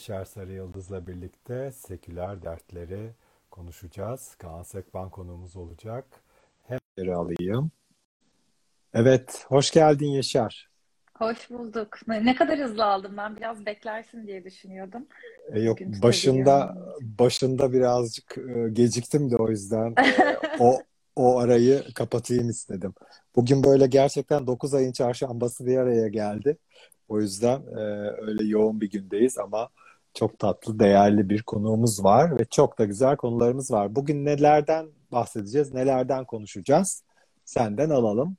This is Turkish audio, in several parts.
Yaşar Sarı Yıldız'la birlikte seküler dertleri konuşacağız. Kaan Sekban konuğumuz olacak. Hem alayım. Evet, hoş geldin Yaşar. Hoş bulduk. Ne kadar hızlı aldım ben biraz beklersin diye düşünüyordum. E, yok Bugün başında başında birazcık e, geciktim de o yüzden o o arayı kapatayım istedim. Bugün böyle gerçekten 9 ayın çarşambası bir araya geldi. O yüzden e, öyle yoğun bir gündeyiz ama çok tatlı, değerli bir konuğumuz var ve çok da güzel konularımız var. Bugün nelerden bahsedeceğiz, nelerden konuşacağız? Senden alalım,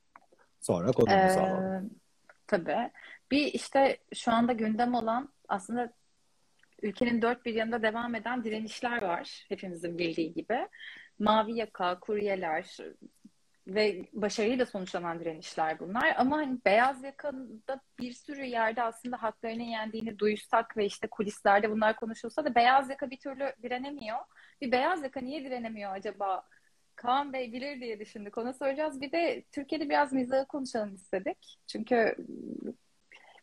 sonra alalım. Ee, tabii. Bir işte şu anda gündem olan aslında ülkenin dört bir yanında devam eden direnişler var. Hepimizin bildiği gibi. Mavi yaka, kuryeler ve başarıyla sonuçlanan direnişler bunlar. Ama hani beyaz yakada bir sürü yerde aslında haklarının yendiğini duysak ve işte kulislerde bunlar konuşulsa da beyaz yaka bir türlü direnemiyor. Bir beyaz yaka niye direnemiyor acaba? Kaan Bey bilir diye düşündük. Ona soracağız. Bir de Türkiye'de biraz mizahı konuşalım istedik. Çünkü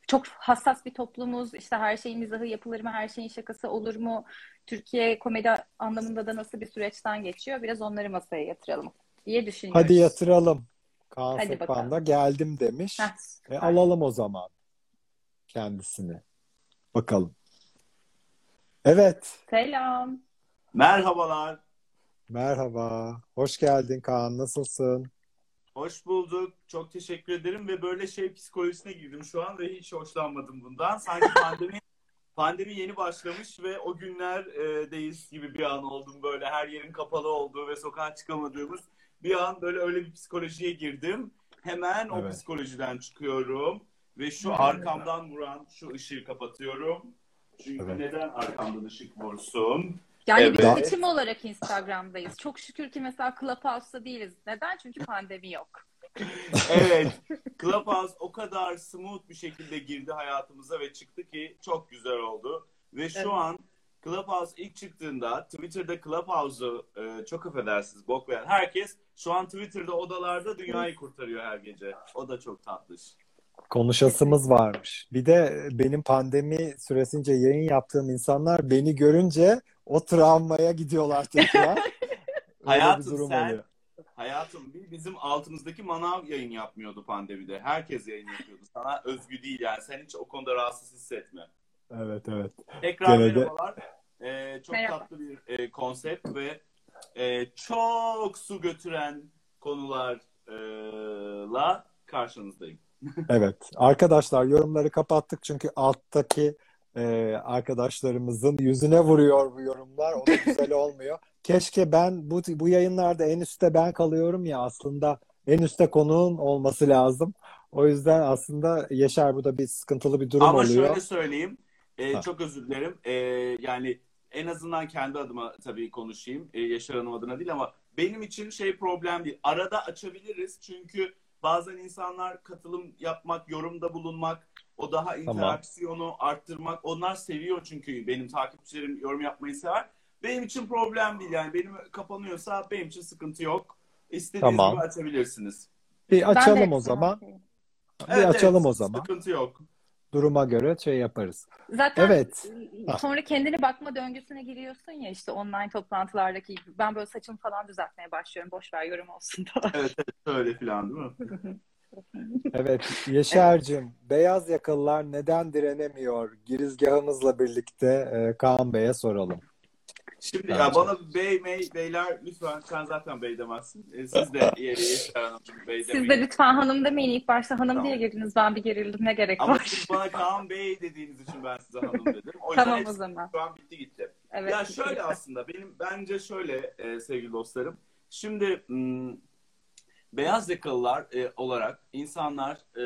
çok hassas bir toplumuz. İşte her şeyin mizahı yapılır mı? Her şeyin şakası olur mu? Türkiye komedi anlamında da nasıl bir süreçten geçiyor? Biraz onları masaya yatıralım diye Hadi düşünüyoruz. yatıralım. Kaan Hadi Sekban bakalım. da geldim demiş. Heh, E, alalım o zaman kendisini. Bakalım. Evet, Selam. Merhabalar, merhaba. Hoş geldin Kaan. Nasılsın? hoş bulduk. Çok teşekkür ederim ve böyle şey psikolojisine girdim şu an ve hiç hoşlanmadım bundan. Sanki pandemi pandemi yeni başlamış ve o günlerdeyiz gibi bir an oldum böyle her yerin kapalı olduğu ve sokağa çıkamadığımız bir an böyle öyle bir psikolojiye girdim. Hemen o Evet. psikolojiden çıkıyorum ve şu arkamdan vuran şu ışığı kapatıyorum. Çünkü Evet. neden arkamdan ışık vursun? Yani biz Evet. seçim olarak Instagram'dayız. Çok şükür ki mesela Clubhouse'da değiliz. Neden? Çünkü pandemi yok. Evet. Clubhouse o kadar smooth bir şekilde girdi hayatımıza ve çıktı ki çok güzel oldu. Ve şu Evet. an Clubhouse ilk çıktığında Twitter'da Clubhouse'u e, çok affedersiniz bok veren herkes şu an Twitter'da odalarda dünyayı kurtarıyor her gece. O da çok tatlış. Konuşasımız varmış. Bir de benim pandemi süresince yayın yaptığım insanlar beni görünce o travmaya gidiyorlar tekrar. Hayatım durum sen- oluyor. Hayatım bi- bizim altımızdaki manav yayın yapmıyordu pandemide. Herkes yayın yapıyordu. Sana özgü değil yani. Sen hiç o konuda rahatsız hissetme. Evet, evet. Tekrar Gene de- merhabalar. Ee, çok Merhaba. tatlı bir e, konsept ve e, çok su götüren konularla karşınızdayım. Evet. Arkadaşlar yorumları kapattık çünkü alttaki e, arkadaşlarımızın yüzüne vuruyor bu yorumlar. O da güzel olmuyor. Keşke ben bu bu yayınlarda en üstte ben kalıyorum ya aslında en üstte konuğun olması lazım. O yüzden aslında Yaşar bu da bir sıkıntılı bir durum Ama oluyor. şöyle söyleyeyim. e, Ha. çok özür dilerim. E, yani en azından kendi adıma tabii konuşayım. E, Yaşar Hanım adına değil ama benim için şey problem değil. Arada açabiliriz çünkü bazen insanlar katılım yapmak, yorumda bulunmak, o daha interaksiyonu arttırmak. Onlar seviyor çünkü benim takipçilerim yorum yapmayı sever. Benim için problem değil yani benim kapanıyorsa benim için sıkıntı yok. İstediğiniz Tamam. gibi açabilirsiniz. Bir açalım o zaman. Bir Evet, açalım evet, o zaman. Sıkıntı yok. Duruma göre şey yaparız. Zaten Evet. e, sonra kendini bakma döngüsüne giriyorsun ya işte online toplantılardaki gibi. Ben böyle saçımı falan düzeltmeye başlıyorum. Boş ver yorum olsun da. Evet, evet öyle falan değil mi? Evet, Yaşar'cığım, beyaz yakalılar neden direnemiyor? Girizgahımızla birlikte e, Kaan Bey'e soralım. Şimdi ya bana bey mey beyler lütfen sen zaten bey demezsin. E, siz de Yaşar Hanımcığım bey Siz demeyin. de lütfen hanım demeyin. İlk başta hanım Tamam. diye girdiniz. Ben bir gerildim. Ne gerek Ama var? siz bana Kaan Bey dediğiniz için ben size hanım dedim. O yüzden Tamam o zaman. şu an bitti gitti. Evet. ya şöyle aslında benim bence şöyle e, sevgili dostlarım. Şimdi m, beyaz yakalılar e, olarak insanlar e,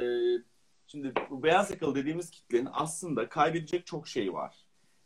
şimdi bu beyaz yakalı dediğimiz kitlenin aslında kaybedecek çok şey var.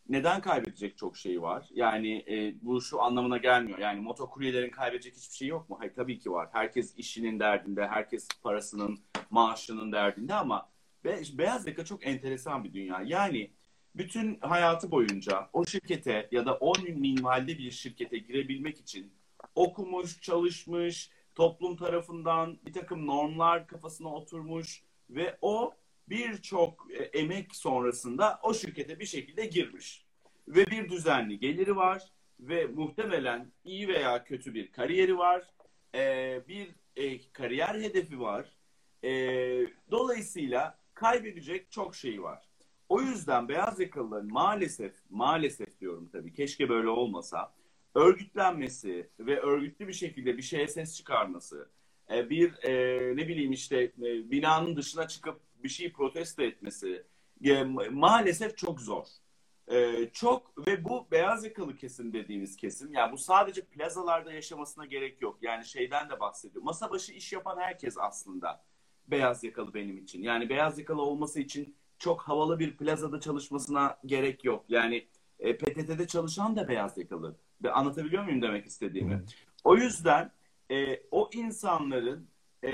Neden kaybedecek çok şey var? Yani e, bu şu anlamına gelmiyor. Yani motokuryelerin kaybedecek hiçbir şey yok mu? Hayır tabii ki var. Herkes işinin derdinde, herkes parasının, maaşının derdinde ama be- beyaz yaka çok enteresan bir dünya. Yani bütün hayatı boyunca o şirkete ya da o minvalde bir şirkete girebilmek için okumuş, çalışmış, toplum tarafından bir takım normlar kafasına oturmuş, ve o birçok e, emek sonrasında o şirkete bir şekilde girmiş ve bir düzenli geliri var ve muhtemelen iyi veya kötü bir kariyeri var, e, bir e, kariyer hedefi var. E, dolayısıyla kaybedecek çok şey var. O yüzden beyaz yakalıların maalesef, maalesef diyorum tabii, keşke böyle olmasa, örgütlenmesi ve örgütlü bir şekilde bir şeye ses çıkarması, e, bir e, ne bileyim işte binanın dışına çıkıp bir şeyi protesto etmesi e, maalesef çok zor. E, çok ve bu beyaz yakalı kesim dediğimiz kesim, yani bu sadece plazalarda yaşamasına gerek yok. Yani şeyden de bahsediyor. Masa başı iş yapan herkes aslında beyaz yakalı benim için. Yani beyaz yakalı olması için çok havalı bir plazada çalışmasına gerek yok. Yani e, PTT'de çalışan da beyaz yakalı. Anlatabiliyor muyum demek istediğimi? O yüzden e, o insanların e,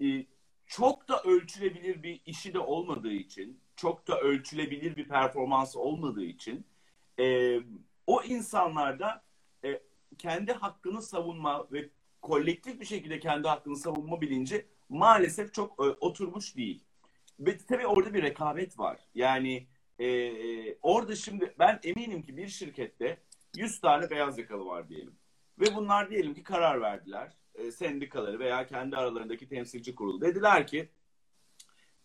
e, çok da ölçülebilir bir işi de olmadığı için, çok da ölçülebilir bir performansı olmadığı için e, o insanlarda e, kendi hakkını savunma ve kolektif bir şekilde kendi hakkını savunma bilinci maalesef çok e, oturmuş değil. Ve tabii orada bir rekabet var. Yani e, orada şimdi ben eminim ki bir şirkette 100 tane beyaz yakalı var diyelim. Ve bunlar diyelim ki karar verdiler. E, sendikaları veya kendi aralarındaki temsilci kurulu. Dediler ki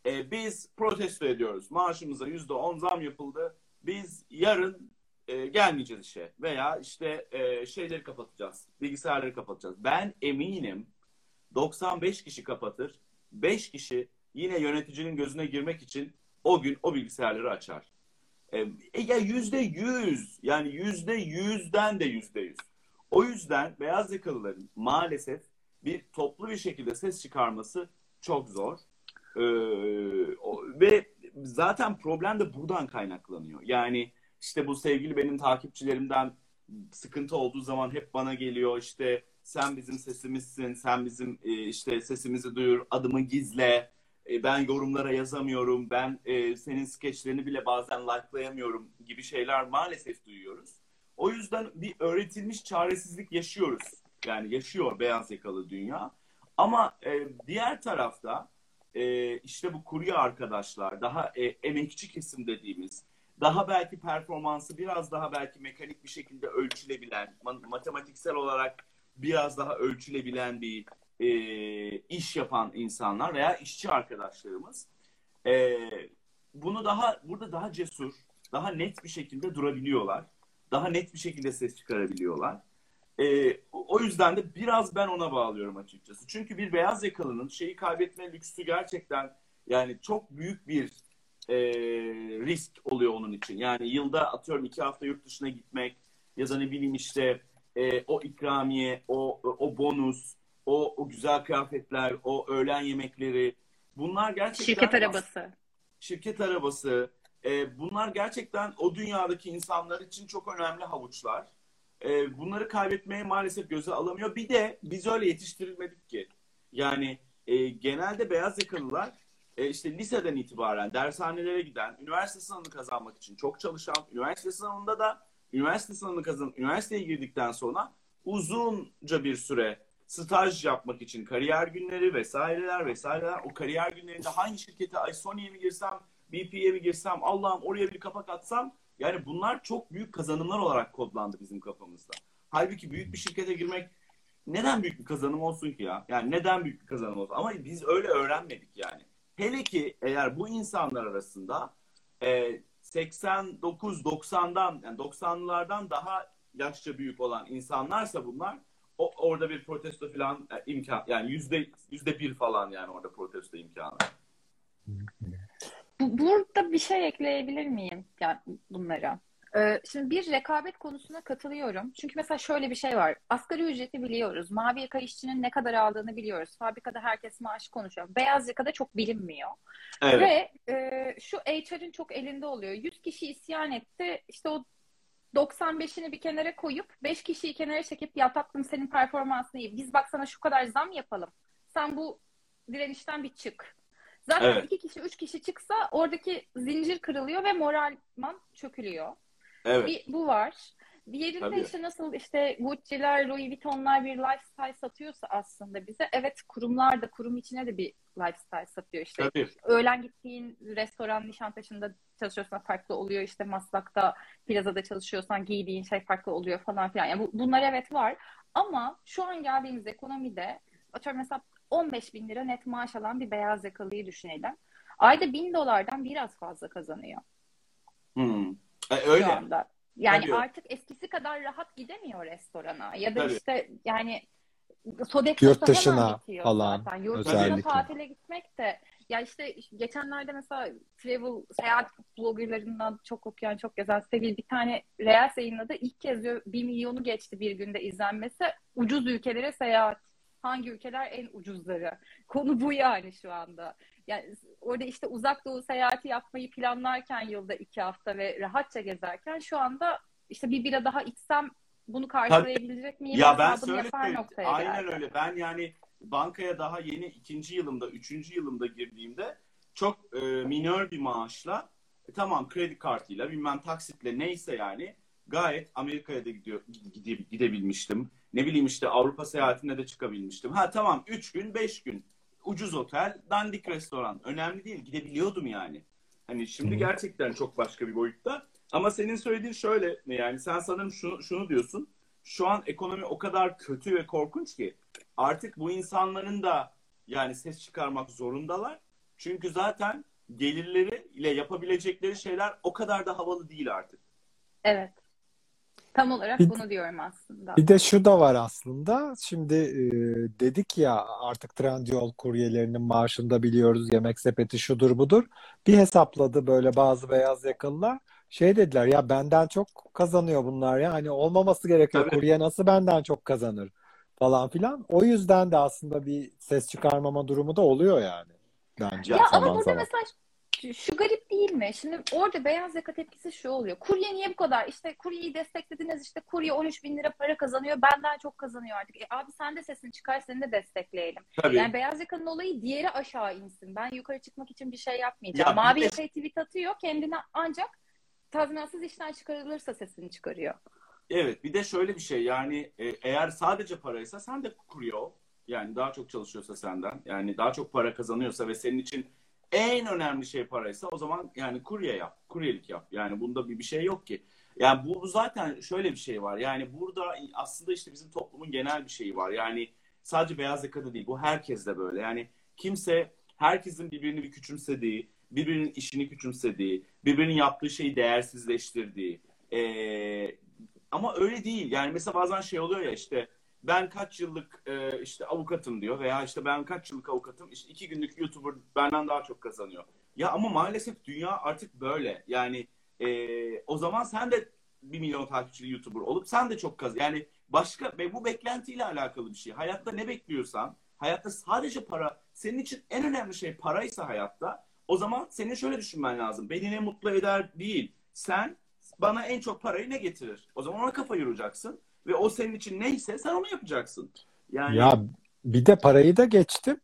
e, biz protesto ediyoruz. Maaşımıza %10 zam yapıldı. Biz yarın e, gelmeyeceğiz işe. Veya işte e, şeyleri kapatacağız. Bilgisayarları kapatacağız. Ben eminim 95 kişi kapatır. 5 kişi yine yöneticinin gözüne girmek için o gün o bilgisayarları açar. E, ya yüzde yüz yani yüzde yüzden de yüzde yüz. O yüzden beyaz yakalıların maalesef bir toplu bir şekilde ses çıkarması çok zor. Ee, ve zaten problem de buradan kaynaklanıyor. Yani işte bu sevgili benim takipçilerimden sıkıntı olduğu zaman hep bana geliyor işte sen bizim sesimizsin, sen bizim e, işte sesimizi duyur, adımı gizle, e, ben yorumlara yazamıyorum, ben e, senin skeçlerini bile bazen likelayamıyorum gibi şeyler maalesef duyuyoruz. O yüzden bir öğretilmiş çaresizlik yaşıyoruz. Yani yaşıyor beyaz yakalı dünya. Ama e, diğer tarafta e, işte bu kurye arkadaşlar, daha e, emekçi kesim dediğimiz, daha belki performansı biraz daha belki mekanik bir şekilde ölçülebilen, matematiksel olarak biraz daha ölçülebilen bir e, iş yapan insanlar veya işçi arkadaşlarımız e, bunu daha burada daha cesur, daha net bir şekilde durabiliyorlar. Daha net bir şekilde ses çıkarabiliyorlar. E, o yüzden de biraz ben ona bağlıyorum açıkçası. Çünkü bir beyaz yakalının şeyi kaybetme lüksü gerçekten yani çok büyük bir e, risk oluyor onun için. Yani yılda atıyorum iki hafta yurt dışına gitmek ya da ne bileyim işte e, o ikramiye, o o bonus, o, o güzel kıyafetler, o öğlen yemekleri bunlar gerçekten şirket arabası. Şirket arabası. E, bunlar gerçekten o dünyadaki insanlar için çok önemli havuçlar. E, bunları kaybetmeye maalesef göze alamıyor. Bir de biz öyle yetiştirilmedik ki. Yani e, genelde beyaz yakalılar e, işte liseden itibaren dershanelere giden, üniversite sınavını kazanmak için çok çalışan, üniversite sınavında da üniversite sınavını kazanıp üniversiteye girdikten sonra uzunca bir süre staj yapmak için kariyer günleri vesaireler vesaireler o kariyer günlerinde hangi şirkete ay Sony'ye mi girsem BP'ye mi girsem Allah'ım oraya bir kapak atsam yani bunlar çok büyük kazanımlar olarak kodlandı bizim kafamızda. Halbuki büyük bir şirkete girmek neden büyük bir kazanım olsun ki ya? Yani neden büyük bir kazanım olsun? Ama biz öyle öğrenmedik yani. Hele ki eğer bu insanlar arasında e, 89-90'dan yani 90'lılardan daha yaşça büyük olan insanlarsa bunlar o, orada bir protesto falan e, imkan yani yüzde yüzde bir falan yani orada protesto imkanı. Burada bir şey ekleyebilir miyim yani bunlara? Ee, şimdi bir rekabet konusuna katılıyorum. Çünkü mesela şöyle bir şey var. Asgari ücreti biliyoruz. Mavi yaka işçinin ne kadar aldığını biliyoruz. Fabrikada herkes maaşı konuşuyor. Beyaz yakada çok bilinmiyor. Evet. Ve e, şu HR'ın çok elinde oluyor. 100 kişi isyan etti. İşte o 95'ini bir kenara koyup 5 kişiyi kenara çekip ya tatlım senin performansın iyi. Biz bak sana şu kadar zam yapalım. Sen bu direnişten bir çık. Zaten evet. iki kişi, üç kişi çıksa oradaki zincir kırılıyor ve moralman çökülüyor. Evet. Bir, bu var. Diğerinde Tabii. işte nasıl işte Gucci'ler, Louis Vuitton'lar bir lifestyle satıyorsa aslında bize evet kurumlar da kurum içine de bir lifestyle satıyor işte. Tabii. Öğlen gittiğin restoran Nişantaşı'nda çalışıyorsan farklı oluyor işte Maslak'ta plazada çalışıyorsan giydiğin şey farklı oluyor falan filan. Yani bu, bunlar evet var ama şu an geldiğimiz ekonomide atıyorum mesela 15 bin lira net maaş alan bir beyaz yakalıyı düşünelim. Ayda bin dolardan biraz fazla kazanıyor Hmm. E, şu öyle. anda. Yani Tabii. artık eskisi kadar rahat gidemiyor restorana. Ya da Tabii. işte yani Sodexo'su Yurt dışına falan zaten. Yurt dışına tatile gitmek de ya işte geçenlerde mesela travel seyahat bloggerlarından çok okuyan çok gezen Sevil bir tane Reels yayınladı. İlk kez diyor 1 milyonu geçti bir günde izlenmesi. Ucuz ülkelere seyahat. Hangi ülkeler en ucuzları? Konu bu yani şu anda. Yani orada işte uzak doğu seyahati yapmayı planlarken yılda iki hafta ve rahatça gezerken şu anda işte bir bira daha içsem bunu karşılayabilecek miyim? Ya ben söyleyeyim. Aynen geldi. öyle. Ben yani bankaya daha yeni ikinci yılımda, üçüncü yılımda girdiğimde çok e, minör bir maaşla e, tamam kredi kartıyla bilmem taksitle neyse yani gayet Amerika'ya da gidiyor gide- gidebilmiştim. Ne bileyim işte Avrupa seyahatine de çıkabilmiştim. Ha tamam 3 gün 5 gün ucuz otel, dandik restoran. Önemli değil gidebiliyordum yani. Hani şimdi gerçekten çok başka bir boyutta. Ama senin söylediğin şöyle yani sen sanırım şunu, şunu diyorsun. Şu an ekonomi o kadar kötü ve korkunç ki artık bu insanların da yani ses çıkarmak zorundalar. Çünkü zaten gelirleri ile yapabilecekleri şeyler o kadar da havalı değil artık. Evet. Tam olarak Bir- bunu diyorum aslında. Bir de şu da var aslında. Şimdi e, dedik ya artık Trendyol kuryelerinin maaşını da biliyoruz. Yemek sepeti şudur budur. Bir hesapladı böyle bazı beyaz yakalılar. Şey dediler ya benden çok kazanıyor bunlar ya. Hani olmaması gerekiyor. Tabii. Kurye nasıl benden çok kazanır falan filan. O yüzden de aslında bir ses çıkarmama durumu da oluyor yani. Bence Ya ama zaman burada zaman. mesela şu, şu garip değil mi? Şimdi orada beyaz yaka tepkisi şu oluyor. Kurye niye bu kadar? İşte kuryeyi desteklediniz. işte kurye 13 bin lira para kazanıyor. Benden çok kazanıyor artık. E, abi sen de sesini çıkar seni de destekleyelim. Tabii. Yani beyaz yakanın olayı diğeri aşağı insin. Ben yukarı çıkmak için bir şey yapmayacağım. Ya Mavi de- tweet atıyor. Kendine ancak tazminatsız işten çıkarılırsa sesini çıkarıyor. Evet bir de şöyle bir şey yani e, eğer sadece paraysa sen de kurye ol. Yani daha çok çalışıyorsa senden yani daha çok para kazanıyorsa ve senin için en önemli şey paraysa o zaman yani kurye yap, kuryelik yap. Yani bunda bir, bir şey yok ki. Yani bu, zaten şöyle bir şey var. Yani burada aslında işte bizim toplumun genel bir şeyi var. Yani sadece beyaz yakada değil bu herkes de böyle. Yani kimse herkesin birbirini bir küçümsediği, birbirinin işini küçümsediği, birbirinin yaptığı şeyi değersizleştirdiği, ee, ama öyle değil. Yani mesela bazen şey oluyor ya işte ben kaç yıllık e, işte avukatım diyor veya işte ben kaç yıllık avukatım işte iki günlük YouTuber benden daha çok kazanıyor. Ya ama maalesef dünya artık böyle. Yani e, o zaman sen de bir milyon takipçili YouTuber olup sen de çok kaz yani başka ve bu beklentiyle alakalı bir şey. Hayatta ne bekliyorsan, hayatta sadece para senin için en önemli şey paraysa hayatta o zaman senin şöyle düşünmen lazım. Beni ne mutlu eder değil. Sen bana en çok parayı ne getirir? O zaman ona kafa yoracaksın ve o senin için neyse sen onu yapacaksın. Yani Ya bir de parayı da geçtim.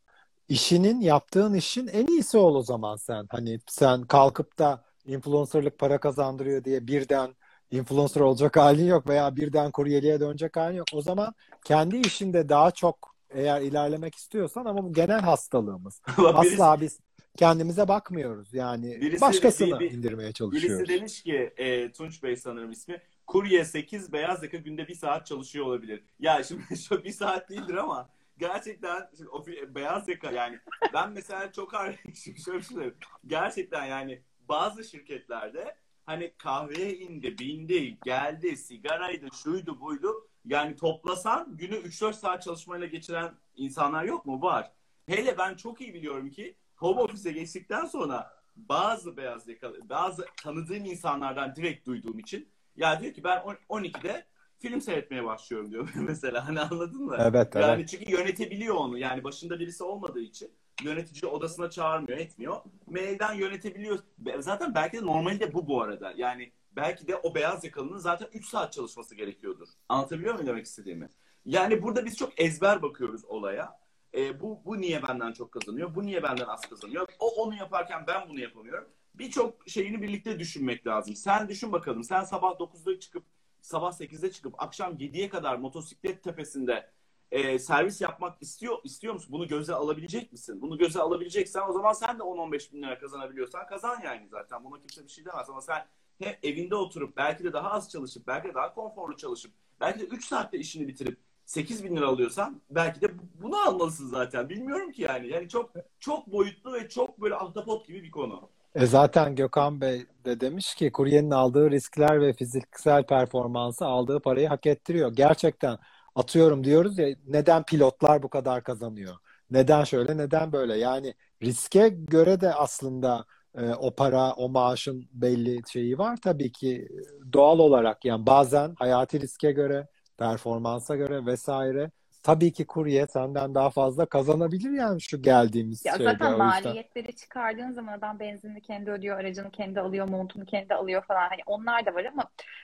İşinin yaptığın işin en iyisi ol o zaman sen. Hani sen kalkıp da influencerlık para kazandırıyor diye birden influencer olacak halin yok veya birden kuryeliğe dönecek halin yok. O zaman kendi işinde daha çok eğer ilerlemek istiyorsan ama bu genel hastalığımız. birisi, Asla biz kendimize bakmıyoruz. Yani Birisi- başkasını bir- bir- indirmeye birisi çalışıyoruz. demiş ki e, Tunç Bey sanırım ismi. Kurye 8 beyaz yaka günde bir saat çalışıyor olabilir. Ya şimdi şu bir saat değildir ama gerçekten şimdi beyaz yaka yani ben mesela çok şimdi şöyle şey. Gerçekten yani bazı şirketlerde hani kahveye indi, bindi, geldi, sigaraydı, şuydu, buydu. Yani toplasan günü 3-4 saat çalışmayla geçiren insanlar yok mu? Var. Hele ben çok iyi biliyorum ki home office'e geçtikten sonra bazı beyaz yakalı, bazı tanıdığım insanlardan direkt duyduğum için ya diyor ki ben on- 12'de film seyretmeye başlıyorum diyor mesela. Hani anladın mı? Evet, evet. Yani çünkü yönetebiliyor onu. Yani başında birisi olmadığı için yönetici odasına çağırmıyor, etmiyor. Mailden yönetebiliyor. Zaten belki de normali de bu bu arada. Yani belki de o beyaz yakalının zaten 3 saat çalışması gerekiyordur. Anlatabiliyor muyum demek istediğimi? Yani burada biz çok ezber bakıyoruz olaya. E, bu, bu niye benden çok kazanıyor? Bu niye benden az kazanıyor? O onu yaparken ben bunu yapamıyorum. Birçok şeyini birlikte düşünmek lazım. Sen düşün bakalım. Sen sabah 9'da çıkıp sabah 8'de çıkıp akşam 7'ye kadar motosiklet tepesinde e, servis yapmak istiyor istiyor musun? Bunu göze alabilecek misin? Bunu göze alabileceksen o zaman sen de 10-15 bin lira kazanabiliyorsan kazan yani zaten. Buna kimse bir şey demez ama sen hem evinde oturup belki de daha az çalışıp belki de daha konforlu çalışıp belki de 3 saatte işini bitirip 8 bin lira alıyorsan belki de bunu almalısın zaten. Bilmiyorum ki yani. Yani çok çok boyutlu ve çok böyle ahtapot gibi bir konu. E zaten Gökhan Bey de demiş ki kuryenin aldığı riskler ve fiziksel performansı aldığı parayı hak ettiriyor. Gerçekten atıyorum diyoruz ya neden pilotlar bu kadar kazanıyor? Neden şöyle neden böyle? Yani riske göre de aslında e, o para, o maaşın belli şeyi var tabii ki doğal olarak yani bazen hayati riske göre, performansa göre vesaire tabii ki kurye senden daha fazla kazanabilir yani şu geldiğimiz Ya şeyde. zaten maliyetleri çıkardığın zaman adam benzinini kendi ödüyor, aracını kendi alıyor, montunu kendi alıyor falan. Hani onlar da var ama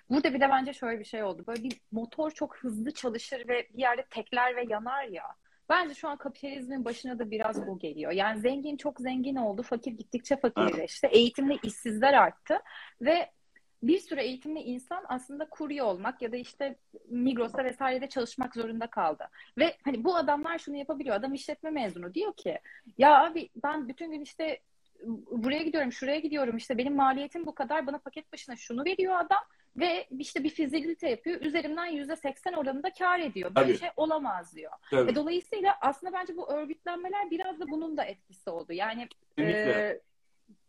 burada bir de bence şöyle bir şey oldu. Böyle bir motor çok hızlı çalışır ve bir yerde tekler ve yanar ya. Bence şu an kapitalizmin başına da biraz bu geliyor. Yani zengin çok zengin oldu, fakir gittikçe fakirleşti. Eğitimli işsizler arttı ve bir sürü eğitimli insan aslında kurye olmak ya da işte Migros'ta vesairede çalışmak zorunda kaldı. Ve hani bu adamlar şunu yapabiliyor. Adam işletme mezunu diyor ki ya abi ben bütün gün işte buraya gidiyorum, şuraya gidiyorum. işte benim maliyetim bu kadar. Bana paket başına şunu veriyor adam ve işte bir fizibilite yapıyor. Üzerimden yüzde seksen oranında kar ediyor. Böyle Tabii. şey olamaz diyor. Tabii. E, dolayısıyla aslında bence bu örgütlenmeler biraz da bunun da etkisi oldu. Yani Kesinlikle. e,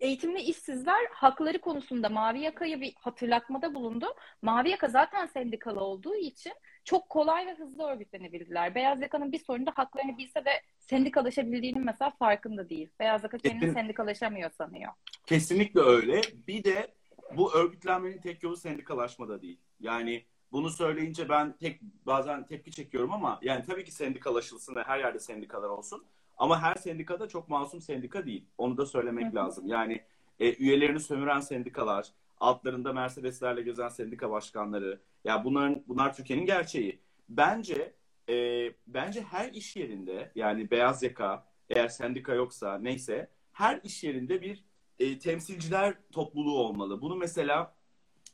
eğitimli işsizler hakları konusunda Mavi Yaka'ya bir hatırlatmada bulundu. Mavi Yaka zaten sendikalı olduğu için çok kolay ve hızlı örgütlenebildiler. Beyaz Yaka'nın bir sorunu da haklarını bilse de sendikalaşabildiğinin mesela farkında değil. Beyaz Yaka kendini Kesin- sendikalaşamıyor sanıyor. Kesinlikle öyle. Bir de bu örgütlenmenin tek yolu sendikalaşmada değil. Yani bunu söyleyince ben tek bazen tepki çekiyorum ama yani tabii ki sendikalaşılsın ve her yerde sendikalar olsun. Ama her sendikada çok masum sendika değil. Onu da söylemek Hı hı. lazım. Yani e, üyelerini sömüren sendikalar, altlarında Mercedeslerle gezen sendika başkanları. Ya bunların bunlar Türkiye'nin gerçeği. Bence e, bence her iş yerinde yani beyaz yaka eğer sendika yoksa neyse her iş yerinde bir e, temsilciler topluluğu olmalı. Bunu mesela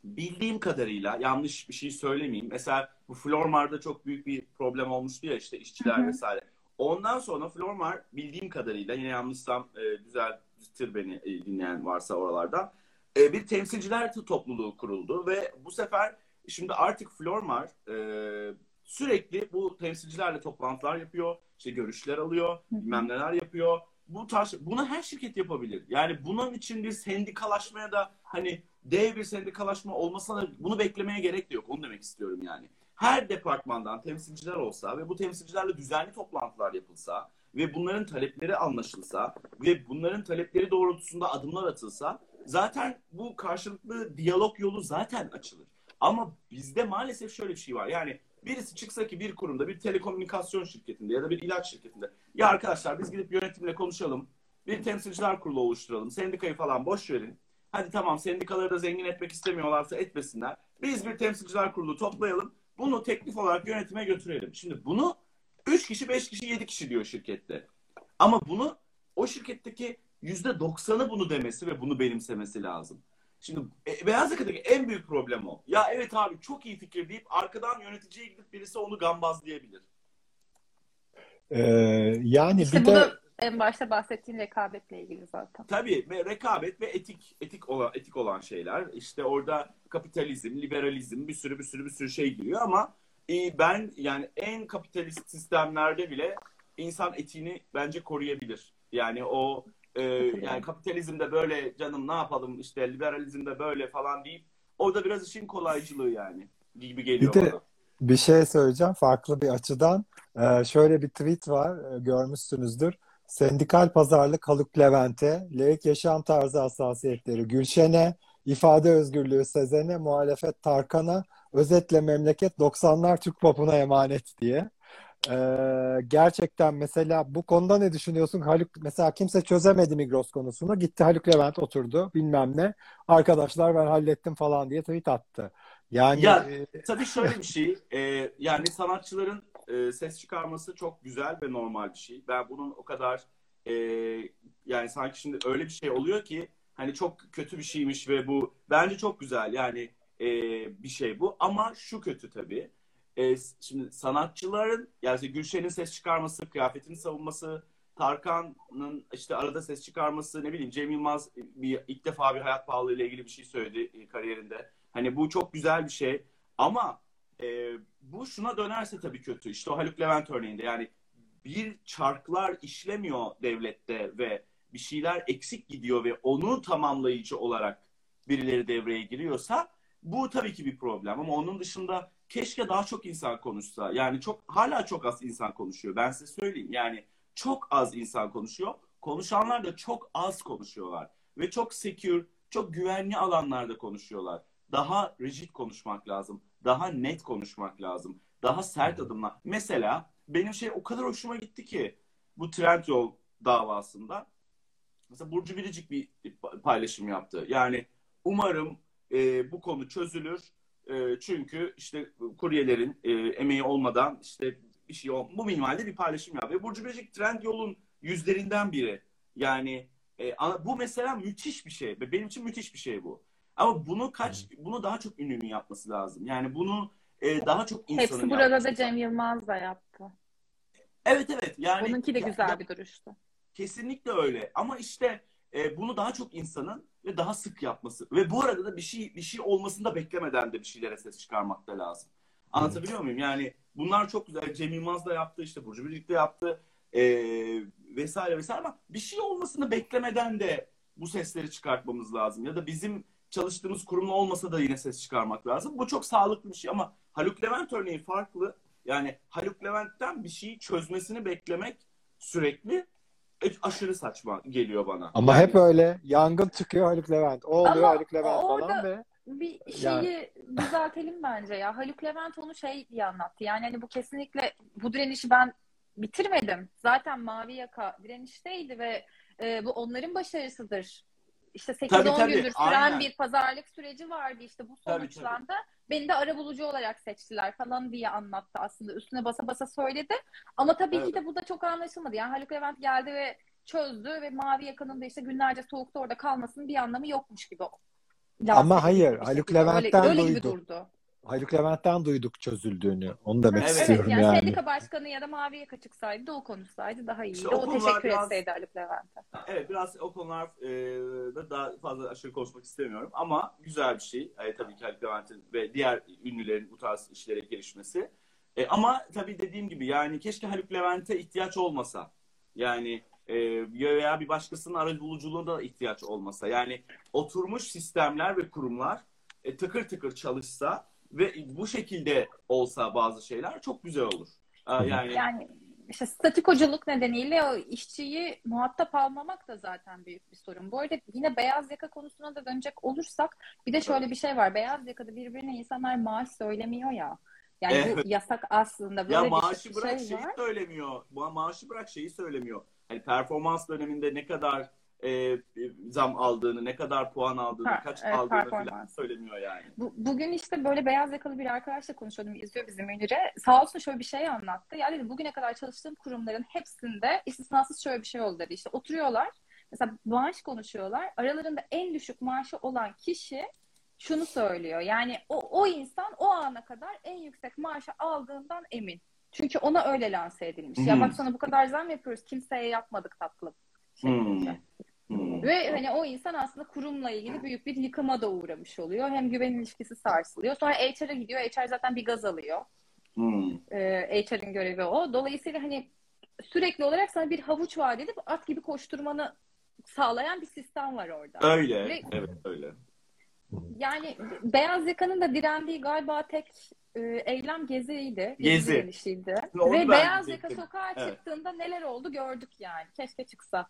bildiğim kadarıyla yanlış bir şey söylemeyeyim. Mesela bu Flormar'da çok büyük bir problem olmuştu ya işte işçiler Hı hı. vesaire. Ondan sonra Flormar bildiğim kadarıyla yine yanlışsam e, düzeltir beni e, dinleyen varsa oralardan e, bir temsilciler topluluğu kuruldu ve bu sefer şimdi artık Flormar e, sürekli bu temsilcilerle toplantılar yapıyor, işte görüşler alıyor, bilmem neler yapıyor. Bu tarz, bunu her şirket yapabilir. Yani bunun için bir sendikalaşmaya da hani dev bir sendikalaşma olmasına da bunu beklemeye gerek de yok. Onu demek istiyorum yani. Her departmandan temsilciler olsa ve bu temsilcilerle düzenli toplantılar yapılsa ve bunların talepleri anlaşılsa ve bunların talepleri doğrultusunda adımlar atılsa zaten bu karşılıklı diyalog yolu zaten açılır. Ama bizde maalesef şöyle bir şey var. Yani birisi çıksa ki bir kurumda, bir telekomünikasyon şirketinde ya da bir ilaç şirketinde ya arkadaşlar biz gidip yönetimle konuşalım. Bir temsilciler kurulu oluşturalım. Sendikayı falan boş verin. Hadi tamam sendikaları da zengin etmek istemiyorlarsa etmesinler. Biz bir temsilciler kurulu toplayalım. Bunu teklif olarak yönetime götürelim. Şimdi bunu 3 kişi, 5 kişi, 7 kişi diyor şirkette. Ama bunu o şirketteki %90'ı bunu demesi ve bunu benimsemesi lazım. Şimdi e, Beyaz Yaka'daki en büyük problem o. Ya evet abi çok iyi fikir deyip arkadan yöneticiye gidip birisi onu gambazlayabilir. Ee, yani İşte bir de da en başta bahsettiğin rekabetle ilgili zaten. Tabii ve rekabet ve etik etik olan etik olan şeyler. İşte orada kapitalizm, liberalizm bir sürü bir sürü bir sürü şey giriyor ama e, ben yani en kapitalist sistemlerde bile insan etiğini bence koruyabilir. Yani o e, yani kapitalizmde böyle canım ne yapalım işte liberalizmde böyle falan deyip orada biraz işin kolaycılığı yani gibi geliyor Bir de- bana. bir şey söyleyeceğim farklı bir açıdan. Ee, şöyle bir tweet var, e, görmüşsünüzdür. Sendikal pazarlık Haluk Levent'e, laik yaşam tarzı hassasiyetleri Gülşen'e, ifade özgürlüğü Sezen'e, muhalefet Tarkan'a, özetle memleket 90'lar Türk popuna emanet diye. Ee, gerçekten mesela bu konuda ne düşünüyorsun? Haluk mesela kimse çözemedi Migros konusunu. Gitti Haluk Levent oturdu bilmem ne. Arkadaşlar ben hallettim falan diye tweet attı. Yani Ya, e, Tabii şöyle bir şey, e, yani sanatçıların e, ses çıkarması çok güzel ve normal bir şey. Ben bunun o kadar e, yani sanki şimdi öyle bir şey oluyor ki hani çok kötü bir şeymiş ve bu bence çok güzel. Yani e, bir şey bu. Ama şu kötü tabii. E, şimdi sanatçıların yani Gülşen'in ses çıkarması, kıyafetini savunması, Tarkan'ın işte arada ses çıkarması, ne bileyim Cem Yılmaz bir, ilk defa bir hayat pahalı ile ilgili bir şey söyledi e, kariyerinde. Hani bu çok güzel bir şey. Ama e, bu şuna dönerse tabii kötü. İşte o Haluk Levent örneğinde yani bir çarklar işlemiyor devlette ve bir şeyler eksik gidiyor ve onu tamamlayıcı olarak birileri devreye giriyorsa bu tabii ki bir problem ama onun dışında keşke daha çok insan konuşsa. Yani çok hala çok az insan konuşuyor. Ben size söyleyeyim. Yani çok az insan konuşuyor. Konuşanlar da çok az konuşuyorlar ve çok secure, çok güvenli alanlarda konuşuyorlar. Daha rigid konuşmak lazım. Daha net konuşmak lazım. Daha sert adımlar. Mesela benim şey o kadar hoşuma gitti ki bu Trendyol davasında mesela Burcu Biricik bir paylaşım yaptı. Yani umarım e, bu konu çözülür. E, çünkü işte kuryelerin e, emeği olmadan işte bir şey ol, bu minimalde bir paylaşım yaptı. Ve Burcu Biricik Trendyol'un yüzlerinden biri. Yani e, bu mesela müthiş bir şey. Benim için müthiş bir şey bu. Ama bunu kaç bunu daha çok ünlünün yapması lazım. Yani bunu e, daha çok insanın Hepsi burada da Cem Yılmaz da yaptı. Evet evet. Yani Onunki de güzel ya, bir duruştu. Kesinlikle öyle. Ama işte e, bunu daha çok insanın ve daha sık yapması ve bu arada da bir şey bir şey olmasını da beklemeden de bir şeylere ses çıkarmak da lazım. Anlatabiliyor muyum? Yani bunlar çok güzel. Cem Yılmaz da yaptı, işte Burcu Birlik de yaptı e, vesaire vesaire ama bir şey olmasını beklemeden de bu sesleri çıkartmamız lazım. Ya da bizim çalıştığımız kurumla olmasa da yine ses çıkarmak lazım. Bu çok sağlıklı bir şey ama Haluk Levent örneği farklı. Yani Haluk Levent'ten bir şeyi çözmesini beklemek sürekli aşırı saçma geliyor bana. Ama yani, hep öyle. Yangın çıkıyor Haluk Levent. O oluyor Haluk Levent falan ve bir şeyi yani... düzeltelim bence ya. Haluk Levent onu şey diye anlattı. Yani hani bu kesinlikle bu direnişi ben bitirmedim. Zaten Mavi Yaka direnişteydi ve e, bu onların başarısıdır. İşte 8-10 gündür süren aynen. bir pazarlık süreci vardı. İşte bu sonuçlandı. Tabii, tabii. Beni de ara bulucu olarak seçtiler falan diye anlattı aslında. Üstüne basa basa söyledi. Ama tabii evet. ki de bu da çok anlaşılmadı. Yani Haluk Levent geldi ve çözdü ve Mavi Yaka'nın da işte günlerce soğukta orada kalmasının bir anlamı yokmuş gibi. Ama hayır, Haluk Levent'ten öyle, öyle duydu. durdu. Haluk Levent'ten duyduk çözüldüğünü. Onu demek evet. istiyorum evet, yani. yani. Sendika başkanı ya da Mavi Yaka çıksaydı da o konuşsaydı daha iyiydi. İşte o, o teşekkür biraz, etseydi Haluk Levent'e. Evet biraz o konularda e, daha fazla aşırı konuşmak istemiyorum. Ama güzel bir şey. E, tabii ki Haluk Levent'in ve diğer ünlülerin bu tarz işlere girişmesi. E, ama tabii dediğim gibi yani keşke Haluk Levent'e ihtiyaç olmasa. Yani e, veya bir başkasının aracılıculuğuna da ihtiyaç olmasa. Yani oturmuş sistemler ve kurumlar e, tıkır tıkır çalışsa ve bu şekilde olsa bazı şeyler çok güzel olur. Yani, yani işte statikoculuk nedeniyle o işçiyi muhatap almamak da zaten büyük bir sorun. Bu arada yine beyaz yaka konusuna da dönecek olursak bir de şöyle bir şey var. Beyaz yakada birbirine insanlar maaş söylemiyor ya. Yani evet. bu yasak aslında. Böyle ya maaşı bırak şey şeyi var. söylemiyor. Maaşı bırak şeyi söylemiyor. Hani performans döneminde ne kadar e, zam aldığını, ne kadar puan aldığını, ha, kaç evet, aldığını falan söylemiyor yani. Bu, bugün işte böyle beyaz yakalı bir arkadaşla konuşuyordum, izliyor bizim Münir'e. Sağ olsun şöyle bir şey anlattı. Ya dedi bugüne kadar çalıştığım kurumların hepsinde istisnasız şöyle bir şey oldu dedi. İşte oturuyorlar, mesela maaş konuşuyorlar. Aralarında en düşük maaşı olan kişi şunu söylüyor. Yani o, o insan o ana kadar en yüksek maaşı aldığından emin. Çünkü ona öyle lanse edilmiş. Hmm. Ya bak sana bu kadar zam yapıyoruz kimseye yapmadık tatlım. Hmm. Hmm. Ve hani o insan aslında kurumla ilgili büyük bir yıkıma da uğramış oluyor. Hem güven ilişkisi sarsılıyor. Sonra HR'a gidiyor. HR zaten bir gaz alıyor. Hmm. Ee, HR'ın görevi o. Dolayısıyla hani sürekli olarak sana bir havuç vaat edip at gibi koşturmanı sağlayan bir sistem var orada. Öyle. Ve, evet öyle. Yani beyaz yakanın da direndiği galiba tek e, eylem geziydi. Gezi. Gezi Ve beyaz yaka sokağa evet. çıktığında neler oldu gördük yani. Keşke çıksa.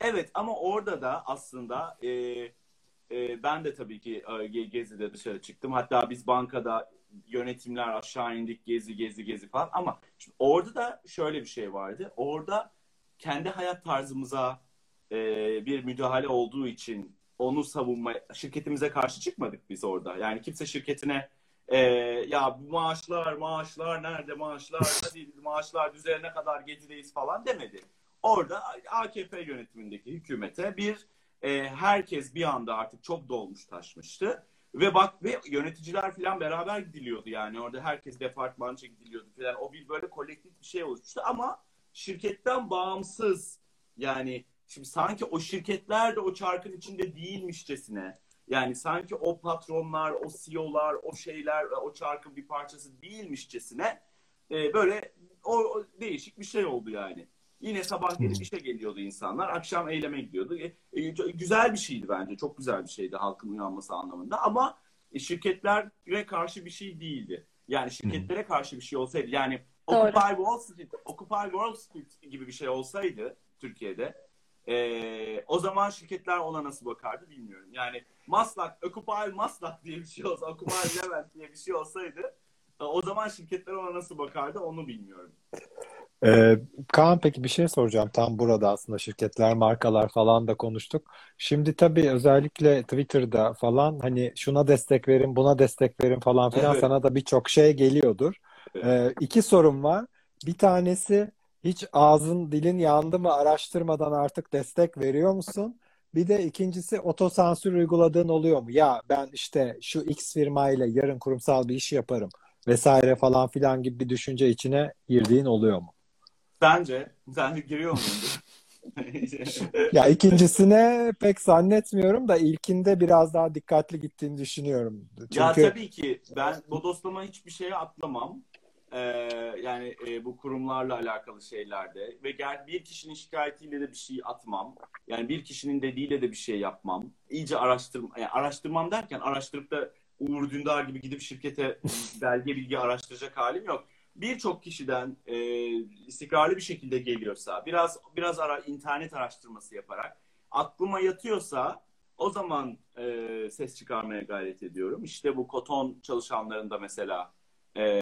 Evet ama orada da aslında e, e, ben de tabii ki e, Gezi'de dışarı çıktım. Hatta biz bankada yönetimler aşağı indik gezi gezi gezi falan ama şimdi orada da şöyle bir şey vardı. Orada kendi hayat tarzımıza e, bir müdahale olduğu için onu savunma şirketimize karşı çıkmadık biz orada. Yani kimse şirketine e, ya bu maaşlar maaşlar nerede maaşlar hadi maaşlar düzenine kadar gezideyiz falan demedi. Orada AKP yönetimindeki hükümete bir e, herkes bir anda artık çok dolmuş taşmıştı. Ve bak ve yöneticiler falan beraber gidiliyordu yani. Orada herkes departmanca gidiliyordu falan. O bir böyle kolektif bir şey oluşmuştu ama şirketten bağımsız yani şimdi sanki o şirketler de o çarkın içinde değilmişçesine yani sanki o patronlar, o CEO'lar, o şeyler, o çarkın bir parçası değilmişçesine e, böyle o, o değişik bir şey oldu yani. Yine sabah gelip işe geliyordu insanlar. Akşam eyleme gidiyordu. E, e, güzel bir şeydi bence. Çok güzel bir şeydi halkın uyanması anlamında. Ama e, şirketlere karşı bir şey değildi. Yani şirketlere karşı bir şey olsaydı. Yani Occupy Wall Street, Occupy Wall Street gibi bir şey olsaydı Türkiye'de e, o zaman şirketler ona nasıl bakardı bilmiyorum. Yani Maslak, Occupy Maslak diye bir şey olsa, Occupy Levent diye bir şey olsaydı e, o zaman şirketler ona nasıl bakardı onu bilmiyorum. Ee, Kaan peki bir şey soracağım. Tam burada aslında şirketler, markalar falan da konuştuk. Şimdi tabii özellikle Twitter'da falan hani şuna destek verin, buna destek verin falan filan Evet. sana da birçok şey geliyordur. Ee, iki sorum var. Bir tanesi hiç ağzın dilin yandı mı araştırmadan artık destek veriyor musun? Bir de ikincisi otosansür uyguladığın oluyor mu? Ya ben işte şu X firmayla yarın kurumsal bir iş yaparım vesaire falan filan gibi bir düşünce içine girdiğin oluyor mu? Sence? Sence giriyor muyum? Ya ikincisine pek zannetmiyorum da ilkinde biraz daha dikkatli gittiğini düşünüyorum. Ya Çünkü tabii ki ben bodoslama hiçbir şeye atlamam. Ee, yani e, bu kurumlarla alakalı şeylerde ve gel bir kişinin şikayetiyle de bir şey atmam. Yani bir kişinin dediğiyle de bir şey yapmam. İyice araştırma, yani araştırmam derken araştırıp da Uğur Dündar gibi gidip şirkete belge bilgi araştıracak halim yok. Birçok kişiden e, istikrarlı bir şekilde geliyorsa, biraz biraz ara internet araştırması yaparak aklıma yatıyorsa o zaman e, ses çıkarmaya gayret ediyorum. İşte bu koton çalışanlarında mesela e,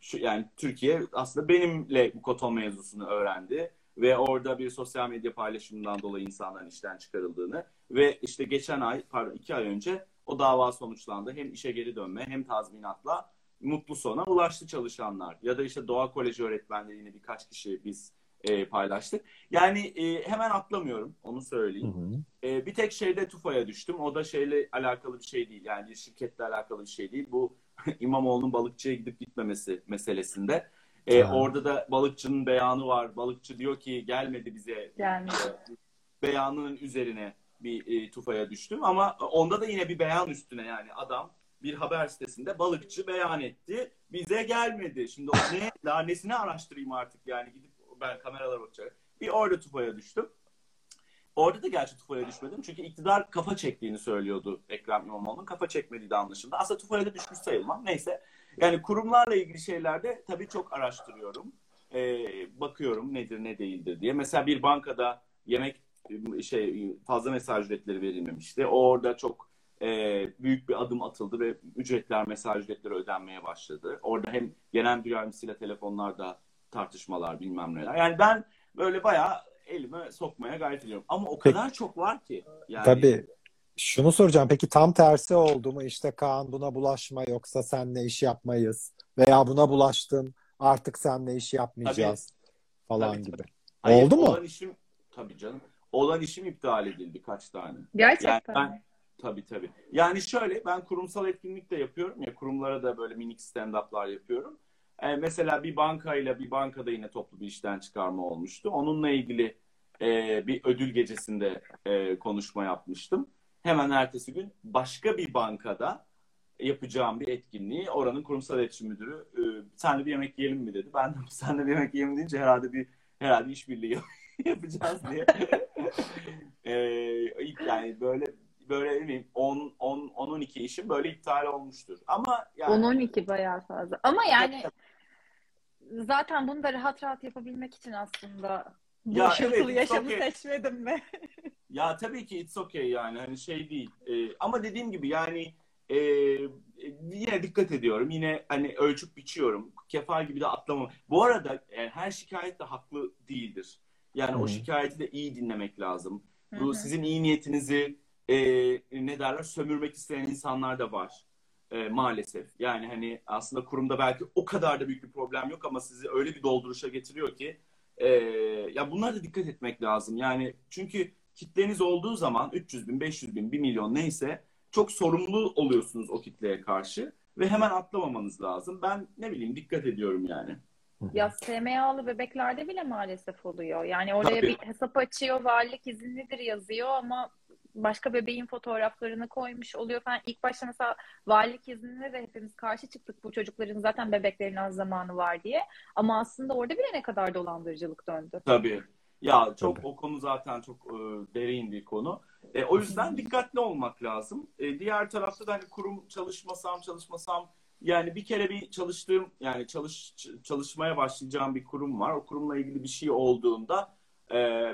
şu- yani Türkiye aslında benimle bu koton mevzusunu öğrendi ve orada bir sosyal medya paylaşımından dolayı insanların işten çıkarıldığını ve işte geçen ay pardon iki ay önce o dava sonuçlandı. Hem işe geri dönme hem tazminatla mutlu sona ulaştı çalışanlar. Ya da işte Doğa Koleji öğretmenleri yine birkaç kişi biz e, paylaştık. Yani e, hemen atlamıyorum onu Hı söyleyeyim. hı. E, bir tek şeyde TUFA'ya düştüm. O da şeyle alakalı bir şey değil. Yani bir şirketle alakalı bir şey değil. Bu İmamoğlu'nun balıkçıya gidip gitmemesi meselesinde. E, orada da balıkçının beyanı var. Balıkçı diyor ki gelmedi bize. E, beyanının üzerine bir e, TUFA'ya düştüm. Ama onda da yine bir beyan üstüne yani adam bir haber sitesinde balıkçı beyan etti. Bize gelmedi. Şimdi o ne, daha nesini araştırayım artık yani gidip ben kameralara bakacağım. Bir orada TUFA'ya düştüm. Orada da gerçi TUFA'ya düşmedim. Çünkü iktidar kafa çektiğini söylüyordu Ekrem İmamoğlu'nun. Kafa çekmediği de anlaşıldı. Aslında TUFA'ya da düşmüş sayılmam. Neyse. Yani kurumlarla ilgili şeylerde tabii çok araştırıyorum. Ee, bakıyorum nedir ne değildir diye. Mesela bir bankada yemek şey fazla mesaj ücretleri verilmemişti. O orada çok e, büyük bir adım atıldı ve ücretler mesaj ücretleri ödenmeye başladı. Orada hem genel müdür yardımcısıyla telefonlarda tartışmalar bilmem neler. Yani ben böyle bayağı elime sokmaya gayret ediyorum. Ama o Peki. kadar çok var ki. Yani, Tabii şunu soracağım. Peki tam tersi oldu mu? İşte Kaan buna bulaşma yoksa seninle iş yapmayız veya buna bulaştın artık seninle iş yapmayacağız falan Tabii, gibi. Hayır, Oldu mu? Olan işim tabii canım. Olan işim iptal edildi kaç tane. gerçekten Yani ben-? Tabii tabii. Yani şöyle ben kurumsal etkinlik de yapıyorum ya kurumlara da böyle minik stand-up'lar yapıyorum. Ee, mesela bir bankayla bir bankada yine toplu bir işten çıkarma olmuştu. Onunla ilgili e, bir ödül gecesinde e, konuşma yapmıştım. Hemen ertesi gün başka bir bankada yapacağım bir etkinliği oranın kurumsal iletişim müdürü e, senle bir yemek yiyelim mi dedi. Ben de senle bir yemek yiyelim deyince herhalde bir herhalde işbirliği yapacağız diye. e, yani böyle böyle ne bileyim 10 10 10 12 işim böyle iptal olmuştur. Ama yani 10-12 bayağı fazla. Ama yani zaten bunu da rahat rahat yapabilmek için aslında bu Ya evet, yaşamı okay. seçmedim mi? Ya tabii ki it's okay yani hani şey değil. Ee, ama dediğim gibi yani e, yine dikkat ediyorum. Yine hani ölçüp biçiyorum. Kefal gibi de atlamam. Bu arada yani her şikayet de haklı değildir. Yani Hı. o şikayeti de iyi dinlemek lazım. Bu hı. sizin iyi niyetinizi e, ne derler sömürmek isteyen insanlar da var. E, maalesef. Yani hani aslında kurumda belki o kadar da büyük bir problem yok ama sizi öyle bir dolduruşa getiriyor ki e, ya bunlara da dikkat etmek lazım. Yani çünkü kitleniz olduğu zaman 300 bin, 500 bin, 1 milyon neyse çok sorumlu oluyorsunuz o kitleye karşı ve hemen atlamamanız lazım. Ben ne bileyim dikkat ediyorum yani. Ya SMA'lı bebeklerde bile maalesef oluyor. Yani oraya Tabii. bir hesap açıyor, valilik izinlidir yazıyor ama başka bebeğin fotoğraflarını koymuş oluyor falan. İlk başta mesela valilik iznine de hepimiz karşı çıktık bu çocukların zaten bebeklerin az zamanı var diye. Ama aslında orada bile ne kadar dolandırıcılık döndü. Tabii. Ya çok Tabii. o konu zaten çok e, derin bir konu. E, o yüzden dikkatli olmak lazım. E, diğer tarafta da hani kurum çalışmasam çalışmasam yani bir kere bir çalıştığım yani çalış çalışmaya başlayacağım bir kurum var. O kurumla ilgili bir şey olduğunda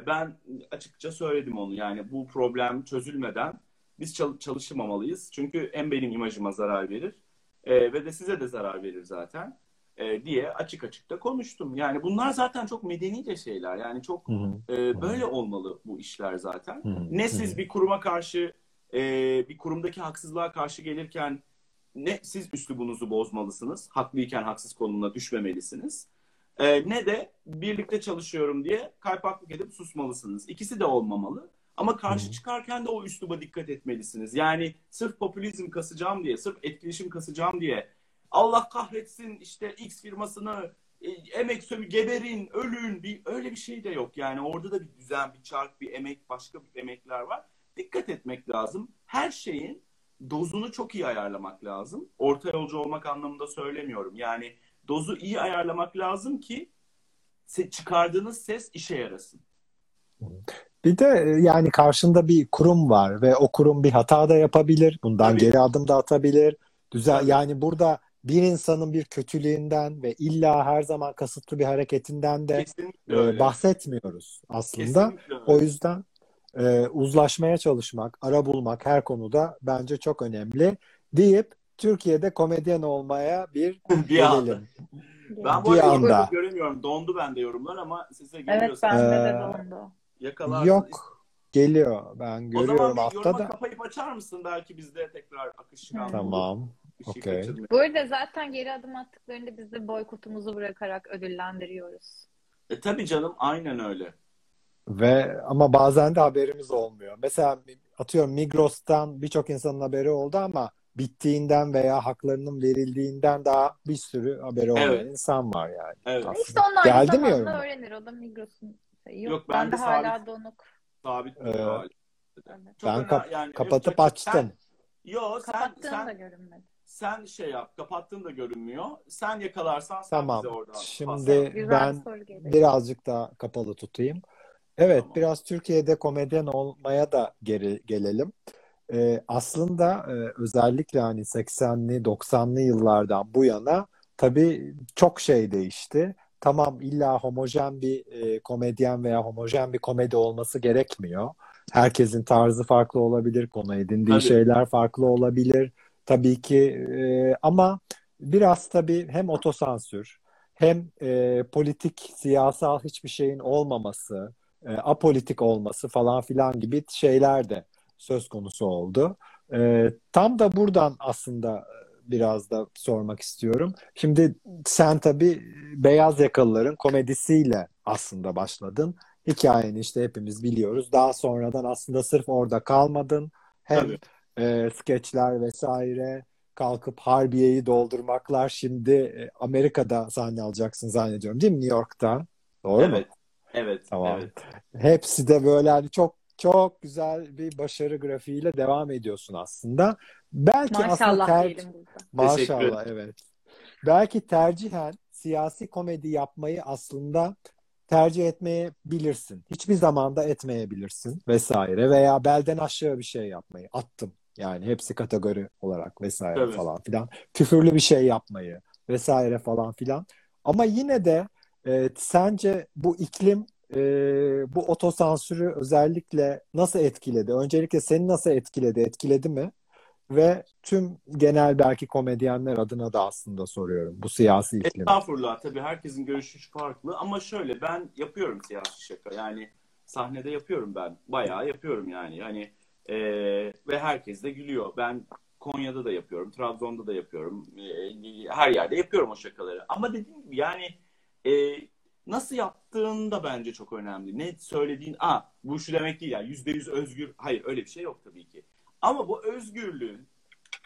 ben açıkça söyledim onu. Yani bu problem çözülmeden biz çal- çalışmamalıyız. Çünkü hem benim imajıma zarar verir e, ve de size de zarar verir zaten e, diye açık açık da konuştum. Yani bunlar zaten çok medenice şeyler. Yani çok Hı hı. e, böyle olmalı bu işler zaten. Hı hı. Ne siz bir kuruma karşı e, bir kurumdaki haksızlığa karşı gelirken ne siz üslubunuzu bozmalısınız. Haklıyken haksız konumuna düşmemelisiniz. E, ne de birlikte çalışıyorum diye kaypaklık edip susmalısınız. İkisi de olmamalı. Ama karşı çıkarken de o üsluba dikkat etmelisiniz. Yani sırf popülizm kasacağım diye, sırf etkileşim kasacağım diye Allah kahretsin işte X firmasını e, emek sömü geberin, ölün bir öyle bir şey de yok. Yani orada da bir düzen, bir çark, bir emek, başka bir emekler var. Dikkat etmek lazım. Her şeyin dozunu çok iyi ayarlamak lazım. Orta yolcu olmak anlamında söylemiyorum. Yani dozu iyi ayarlamak lazım ki çıkardığınız ses işe yarasın. Bir de e, yani karşında bir kurum var ve o kurum bir hata da yapabilir. Bundan Tabii. geri adım da atabilir. Tabii. yani burada bir insanın bir kötülüğünden ve illa her zaman kasıtlı bir hareketinden de e, bahsetmiyoruz aslında. O yüzden e, uzlaşmaya çalışmak, ara bulmak her konuda bence çok önemli deyip Türkiye'de komedyen olmaya bir bir anda. gelelim. Ben bu Bir arada anda. göremiyorum. Dondu bende yorumlar ama size Evet geliyorsa bende de Ee, dondu. yakalarsınız. Yok geliyor. Ben O görüyorum zaman bir haftada. yoruma kapayıp açar mısın? Belki bizde tekrar akışkan olur. Tamam. Şey Okey. kaçırmayalım. Bu arada zaten geri adım attıklarında biz de boykotumuzu bırakarak ödüllendiriyoruz. E, tabii canım aynen öyle. Ve ama bazen de haberimiz olmuyor. Mesela atıyorum Migros'tan birçok insanın haberi oldu ama bittiğinden veya haklarının verildiğinden daha bir sürü haberi olmayan Evet. insan var yani. Evet. Aslında. İşte onlar Geldi mi yorum? öğrenir. O da Migros'un şeyi. Yok, Yok, ben bende de hala sabit. donuk. Sabit Ee. Evet. Ben kap- yani kapatıp yok, açtım. Sen, yo sen, Kapattığım da sen, görünmedi. sen şey yap. Kapattığın da görünmüyor. Sen yakalarsan sen Tamam. bize oradan Şimdi ben birazcık daha kapalı tutayım. Evet, Tamam. biraz Türkiye'de komedyen olmaya da geri gelelim. Ee, aslında e, özellikle hani 80'li 90'lı yıllardan bu yana tabii çok şey değişti. Tamam illa homojen bir e, komedyen veya homojen bir komedi olması gerekmiyor. Herkesin tarzı farklı olabilir, konu edindiği Tabii. şeyler farklı olabilir. Tabii ki e, ama biraz tabii hem otosansür hem e, politik, siyasal hiçbir şeyin olmaması, e, apolitik olması falan filan gibi şeyler de söz konusu oldu. E, tam da buradan aslında e, biraz da sormak istiyorum. Şimdi sen tabii beyaz yakalıların komedisiyle aslında başladın. Hikayeni işte hepimiz biliyoruz. Daha sonradan aslında sırf orada kalmadın. Hem Tabii. e, skeçler vesaire kalkıp Harbiye'yi doldurmaklar. Şimdi e, Amerika'da sahne alacaksın zannediyorum değil mi New York'ta? Doğru mu? Evet. Evet. Tamam. Evet. Hepsi de böyle hani çok çok güzel bir başarı grafiğiyle devam ediyorsun aslında. Belki aslında Maşallah ter- diyelim burada. Teşekkür Maşallah evet. Belki tercihen siyasi komedi yapmayı aslında tercih etmeyebilirsin. Hiçbir zamanda etmeyebilirsin vesaire veya belden aşağı bir şey yapmayı attım. Yani hepsi kategori olarak vesaire Tabii. falan filan. Küfürlü bir şey yapmayı vesaire falan filan. Ama yine de e, sence bu iklim e, bu otosansürü özellikle nasıl etkiledi? Öncelikle seni nasıl etkiledi? Etkiledi mi? Ve tüm genel belki komedyenler adına da aslında soruyorum bu siyasi iklim. Estağfurullah. Tabii herkesin görüşü farklı ama şöyle ben yapıyorum siyasi şaka. Yani sahnede yapıyorum ben. Bayağı yapıyorum yani. Hani e, ve herkes de gülüyor. Ben Konya'da da yapıyorum. Trabzon'da da yapıyorum. E, her yerde yapıyorum o şakaları. Ama dediğim gibi yani e, nasıl yaptığın da bence çok önemli. Ne söylediğin, a bu şu demek değil yani yüzde yüz özgür. Hayır öyle bir şey yok tabii ki. Ama bu özgürlüğün,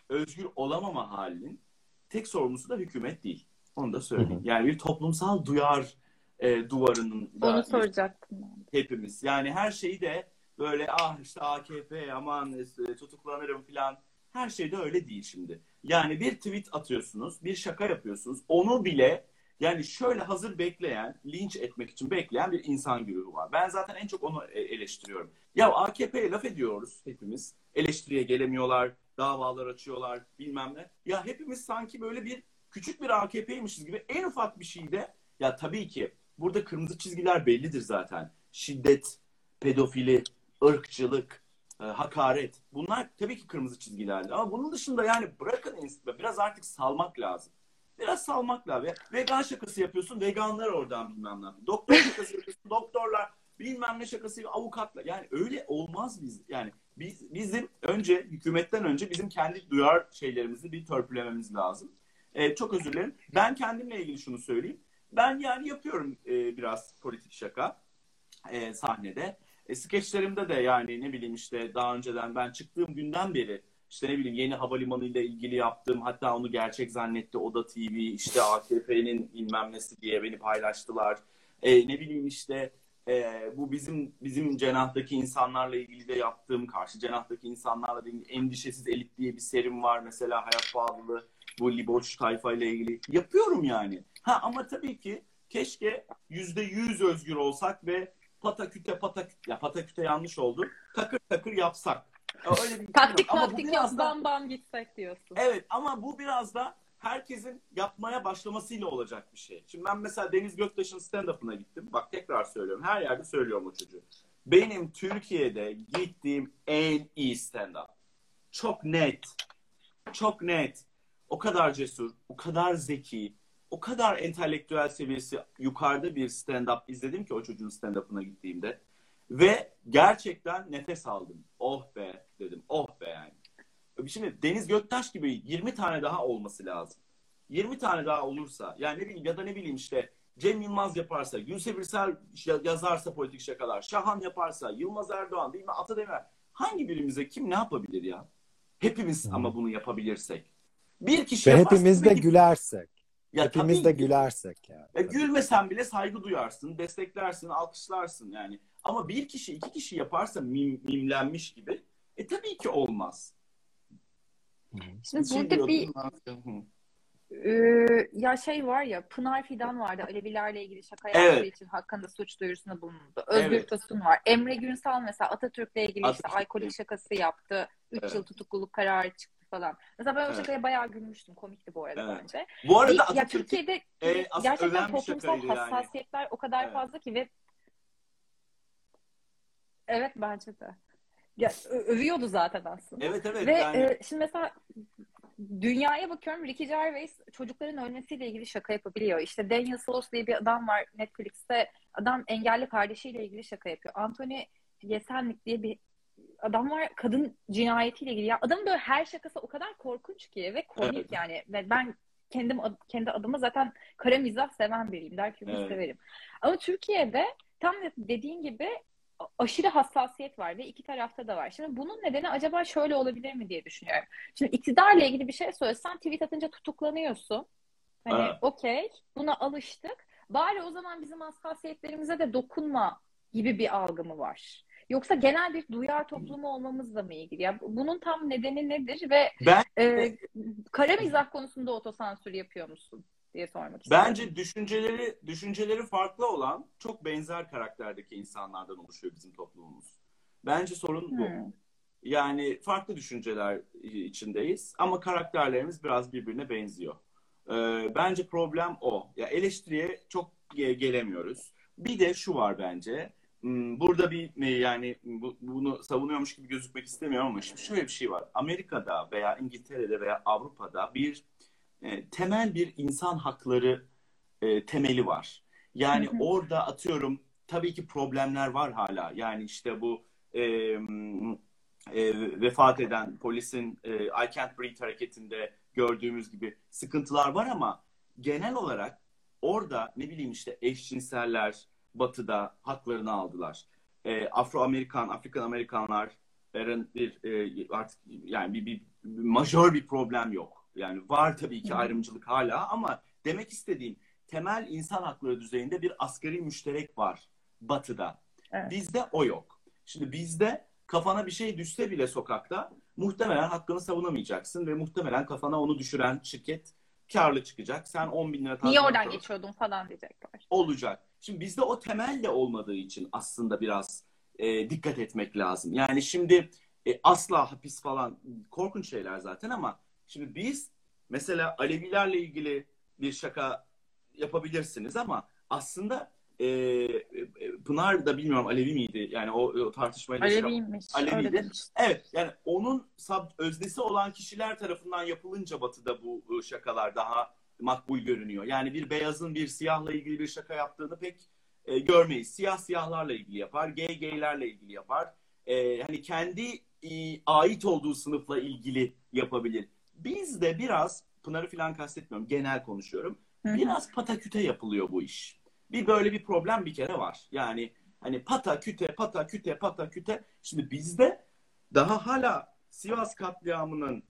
özgür olamama halinin tek sorumlusu da hükümet değil. Onu da söyleyeyim. Yani bir toplumsal duyar e, duvarının da Onu soracaktım. hepimiz. Yani her şeyi de böyle ah işte AKP aman işte, tutuklanırım falan. Her şey de öyle değil şimdi. Yani bir tweet atıyorsunuz, bir şaka yapıyorsunuz. Onu bile yani şöyle hazır bekleyen, linç etmek için bekleyen bir insan güruhu var. Ben zaten en çok onu e, eleştiriyorum. Ya AKP'ye laf ediyoruz hepimiz. Eleştiriye gelemiyorlar, davalar açıyorlar bilmem ne. Ya hepimiz sanki böyle bir küçük bir AKP'ymişiz gibi en ufak bir şeyde ya tabii ki burada kırmızı çizgiler bellidir zaten. Şiddet, pedofili, ırkçılık, e, hakaret. Bunlar tabii ki kırmızı çizgilerdi. Ama bunun dışında yani bırakın biraz artık salmak lazım. Biraz salmak lazım. Vegan şakası yapıyorsun, veganlar oradan bilmem ne. Doktor şakası yapıyorsun, doktorlar bilmem ne şakası avukatlar. Yani öyle olmaz biz. Yani biz, bizim önce hükümetten önce bizim kendi duyar şeylerimizi bir törpülememiz lazım. Ee, çok özür dilerim. Ben kendimle ilgili şunu söyleyeyim. Ben yani yapıyorum e, biraz politik şaka e, sahnede. E, skeçlerimde de yani ne bileyim işte daha önceden ben çıktığım günden beri işte ne bileyim yeni havalimanı ile ilgili yaptığım hatta onu gerçek zannetti Oda TV işte AKP'nin bilmem nesi diye beni paylaştılar. E, ne bileyim işte e, bu bizim bizim cenahtaki insanlarla ilgili de yaptığım karşı cenahtaki insanlarla ilgili endişesiz elit diye bir serim var mesela hayat pahalılığı bu liboş tayfa ile ilgili yapıyorum yani. Ha ama tabii ki keşke yüzde yüz özgür olsak ve pataküte pataküte ya pataküte yanlış oldu. Takır takır yapsak. Öyle bir taktik ama taktik yok da, bam bam gitsek diyorsun. Evet ama bu biraz da herkesin yapmaya başlamasıyla olacak bir şey. Şimdi ben mesela Deniz Göktaş'ın stand-up'ına gittim. Bak tekrar söylüyorum. Her yerde söylüyorum o çocuğu. Benim Türkiye'de gittiğim en iyi stand-up. Çok net. Çok net. O kadar cesur, o kadar zeki, o kadar entelektüel seviyesi yukarıda bir stand-up izledim ki o çocuğun stand-up'ına gittiğimde. Ve gerçekten nefes aldım. Oh be dedim. Oh be yani. Şimdi Deniz Göktaş gibi 20 tane daha olması lazım. 20 tane daha olursa yani ne bileyim ya da ne bileyim işte Cem Yılmaz yaparsa, Gülse Birsel yazarsa politik şakalar, Şahan yaparsa, Yılmaz Erdoğan değil mi Atademir hangi birimize kim ne yapabilir ya? Hepimiz hmm. ama bunu yapabilirsek. Bir kişi Ve hepimiz de gülersek. Ya hepimiz de gülersek yani. Ya gülmesen bile saygı duyarsın, desteklersin, alkışlarsın yani. Ama bir kişi iki kişi yaparsa mim, mimlenmiş gibi e tabii ki olmaz. Şimdi şey burada bir ee, ya şey var ya Pınar Fidan vardı Alevilerle ilgili şaka yaptığı evet. için hakkında suç duyurusunda bulundu. Özgür evet. Tosun var. Emre Günsal mesela Atatürk'le ilgili Atatürk. işte alkolik şakası yaptı. 3 evet. yıl tutukluluk kararı çıktı falan. Mesela ben o şakaya bayağı gülmüştüm. Komikti bu arada evet. bence. Bu arada Atatürk, ya Türkiye'de e, gerçekten toplumsal hassasiyetler yani. o kadar evet. fazla ki ve Evet bence de. Ya, övüyordu zaten aslında. Evet evet. Ve yani... e, şimdi mesela dünyaya bakıyorum Ricky Gervais çocukların ölmesiyle ilgili şaka yapabiliyor. İşte Daniel Sloss diye bir adam var Netflix'te. Adam engelli kardeşiyle ilgili şaka yapıyor. Anthony Yeselnik diye bir adam var kadın cinayetiyle ilgili. Ya adamın böyle her şakası o kadar korkunç ki ve komik evet. yani. Ve ben kendim kendi adıma zaten kara mizah seven biriyim. Der ki evet. severim. Ama Türkiye'de tam dediğin gibi aşırı hassasiyet var ve iki tarafta da var. Şimdi bunun nedeni acaba şöyle olabilir mi diye düşünüyorum. Şimdi iktidarla ilgili bir şey söylesen tweet atınca tutuklanıyorsun. Hani okey buna alıştık. Bari o zaman bizim hassasiyetlerimize de dokunma gibi bir algı mı var? Yoksa genel bir duyar toplumu olmamızla mı ilgili? Ya bunun tam nedeni nedir ve ben, e, kara mizah konusunda otosansür yapıyor musun? Diye sormak istiyorum. Bence düşünceleri düşünceleri farklı olan çok benzer karakterdeki insanlardan oluşuyor bizim toplumumuz. Bence sorun bu. Hmm. Yani farklı düşünceler içindeyiz ama karakterlerimiz biraz birbirine benziyor. Ee, bence problem o. Ya eleştiriye çok gelemiyoruz. Bir de şu var bence. Hmm, burada bir yani bunu savunuyormuş gibi gözükmek istemiyorum ama şimdi şöyle bir şey var. Amerika'da veya İngiltere'de veya Avrupa'da bir e, temel bir insan hakları e, temeli var. Yani hı hı. orada atıyorum tabii ki problemler var hala. Yani işte bu e, e, vefat eden polisin e, I Can't Breathe hareketinde gördüğümüz gibi sıkıntılar var ama genel olarak orada ne bileyim işte eşcinseller batıda haklarını aldılar. E, Afro-Amerikan, Afrikan Amerikanlar bir e, artık yani bir, bir, bir majör bir problem yok. Yani var tabii ki ayrımcılık hala ama demek istediğim temel insan hakları düzeyinde bir asgari müşterek var batıda. Evet. Bizde o yok. Şimdi bizde kafana bir şey düşse bile sokakta muhtemelen hakkını savunamayacaksın ve muhtemelen kafana onu düşüren şirket karlı çıkacak. Sen 10 bin lira Niye oradan geçiyordun falan diyecekler. Olacak. Şimdi bizde o temel de olmadığı için aslında biraz e, dikkat etmek lazım. Yani şimdi e, asla hapis falan korkunç şeyler zaten ama şimdi biz mesela Alevilerle ilgili bir şaka yapabilirsiniz ama aslında e, e, Pınar da bilmiyorum Alevi miydi? Yani o, o tartışmayla Aleviymiş. Aleviydi. Evet yani onun sab öznesi olan kişiler tarafından yapılınca batıda bu şakalar daha makbul görünüyor. Yani bir beyazın bir siyahla ilgili bir şaka yaptığını pek e, görmeyiz. Siyah siyahlarla ilgili yapar, gay gaylerle ilgili yapar. E, hani kendi e, ait olduğu sınıfla ilgili yapabilir. Biz de biraz Pınar'ı falan kastetmiyorum. Genel konuşuyorum. Biraz pataküte yapılıyor bu iş. Bir böyle bir problem bir kere var. Yani hani pata küte pata küte pata küte. Şimdi bizde daha hala Sivas katliamının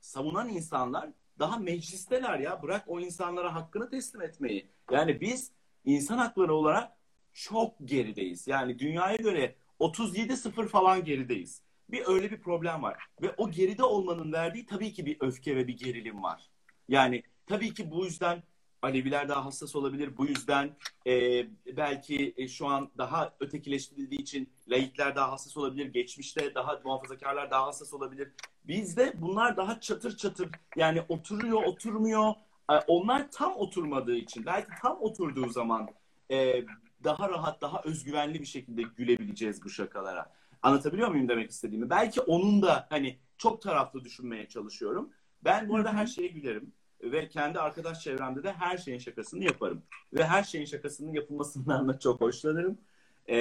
savunan insanlar daha meclisteler ya. Bırak o insanlara hakkını teslim etmeyi. Yani biz insan hakları olarak çok gerideyiz. Yani dünyaya göre 37-0 falan gerideyiz. Bir öyle bir problem var. Ve o geride olmanın verdiği tabii ki bir öfke ve bir gerilim var. Yani tabii ki bu yüzden Aleviler daha hassas olabilir. Bu yüzden e, belki e, şu an daha ötekileştirildiği için laikler daha hassas olabilir. Geçmişte daha muhafazakarlar daha hassas olabilir. Bizde bunlar daha çatır çatır yani oturuyor oturmuyor. E, onlar tam oturmadığı için belki tam oturduğu zaman e, daha rahat daha özgüvenli bir şekilde gülebileceğiz bu şakalara. Anlatabiliyor muyum demek istediğimi? Belki onun da hani çok taraflı düşünmeye çalışıyorum. Ben bu arada her şeye gülerim ve kendi arkadaş çevremde de her şeyin şakasını yaparım. Ve her şeyin şakasının yapılmasından da çok hoşlanırım. Ee,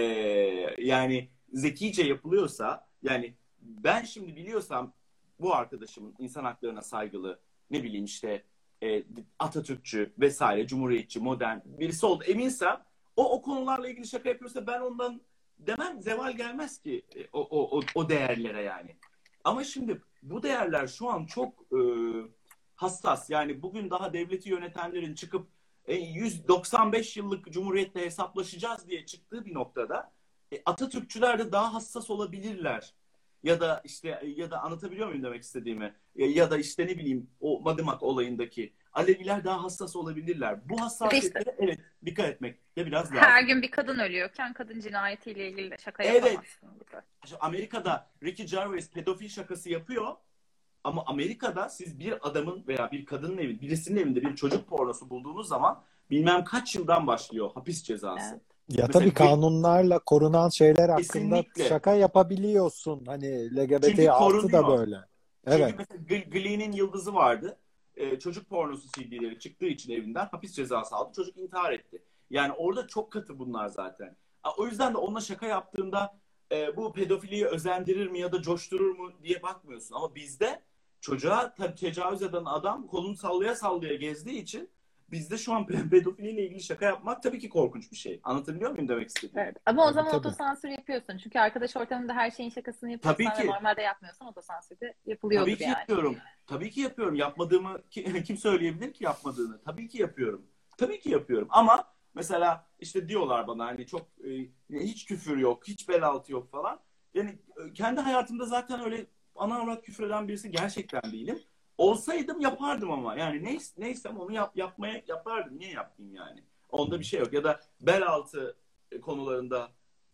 yani zekice yapılıyorsa yani ben şimdi biliyorsam bu arkadaşımın insan haklarına saygılı ne bileyim işte e, Atatürkçü vesaire cumhuriyetçi modern birisi oldu eminsem o o konularla ilgili şaka yapıyorsa ben ondan demem zeval gelmez ki e, o, o, o, o değerlere yani. Ama şimdi bu değerler şu an çok e, hassas. Yani bugün daha devleti yönetenlerin çıkıp e, 195 yıllık cumhuriyetle hesaplaşacağız diye çıktığı bir noktada e, Atatürkçüler de daha hassas olabilirler. Ya da işte ya da anlatabiliyor muyum demek istediğimi? Ya, ya da işte ne bileyim o Madımak olayındaki Aleviler daha hassas olabilirler. Bu hassasiyetlere evet dikkat etmek de biraz lazım. Her gün bir kadın ölüyorken kadın cinayetiyle ilgili de şaka evet. yapamazsın. İşte Amerika'da Ricky Gervais pedofil şakası yapıyor. Ama Amerika'da siz bir adamın veya bir kadının evi, birisinin evinde bir çocuk pornosu bulduğunuz zaman bilmem kaç yıldan başlıyor hapis cezası. Evet. Ya Mesela tabii kanunlarla korunan şeyler hakkında kesinlikle. şaka yapabiliyorsun. Hani LGBT artı da böyle. Evet. Çünkü mesela Glee'nin yıldızı vardı. Ee, çocuk pornosu CD'leri çıktığı için evinden hapis cezası aldı. Çocuk intihar etti. Yani orada çok katı bunlar zaten. O yüzden de onunla şaka yaptığında e, bu pedofiliyi özendirir mi ya da coşturur mu diye bakmıyorsun. Ama bizde çocuğa tabii tecavüz eden adam kolunu sallaya sallaya gezdiği için bizde şu an pedofiliyle ilgili şaka yapmak tabii ki korkunç bir şey. Anlatabiliyor muyum demek istediğim? Evet. Ama o zaman tabii. otosansür yapıyorsun. Çünkü arkadaş ortamında her şeyin şakasını yapıyorsan tabii ki. normalde yapmıyorsan otosansür de yapılıyordur tabii ki yani. yapıyorum. Tabii ki yapıyorum. Yapmadığımı kim söyleyebilir ki yapmadığını? Tabii ki yapıyorum. Tabii ki yapıyorum. Ama mesela işte diyorlar bana hani çok e, hiç küfür yok, hiç bel altı yok falan. Yani e, kendi hayatımda zaten öyle ana avrat küfreden birisi gerçekten değilim. Olsaydım yapardım ama. Yani ne, neysem onu yap, yapmaya yapardım. Niye yapayım yani? Onda bir şey yok. Ya da bel altı konularında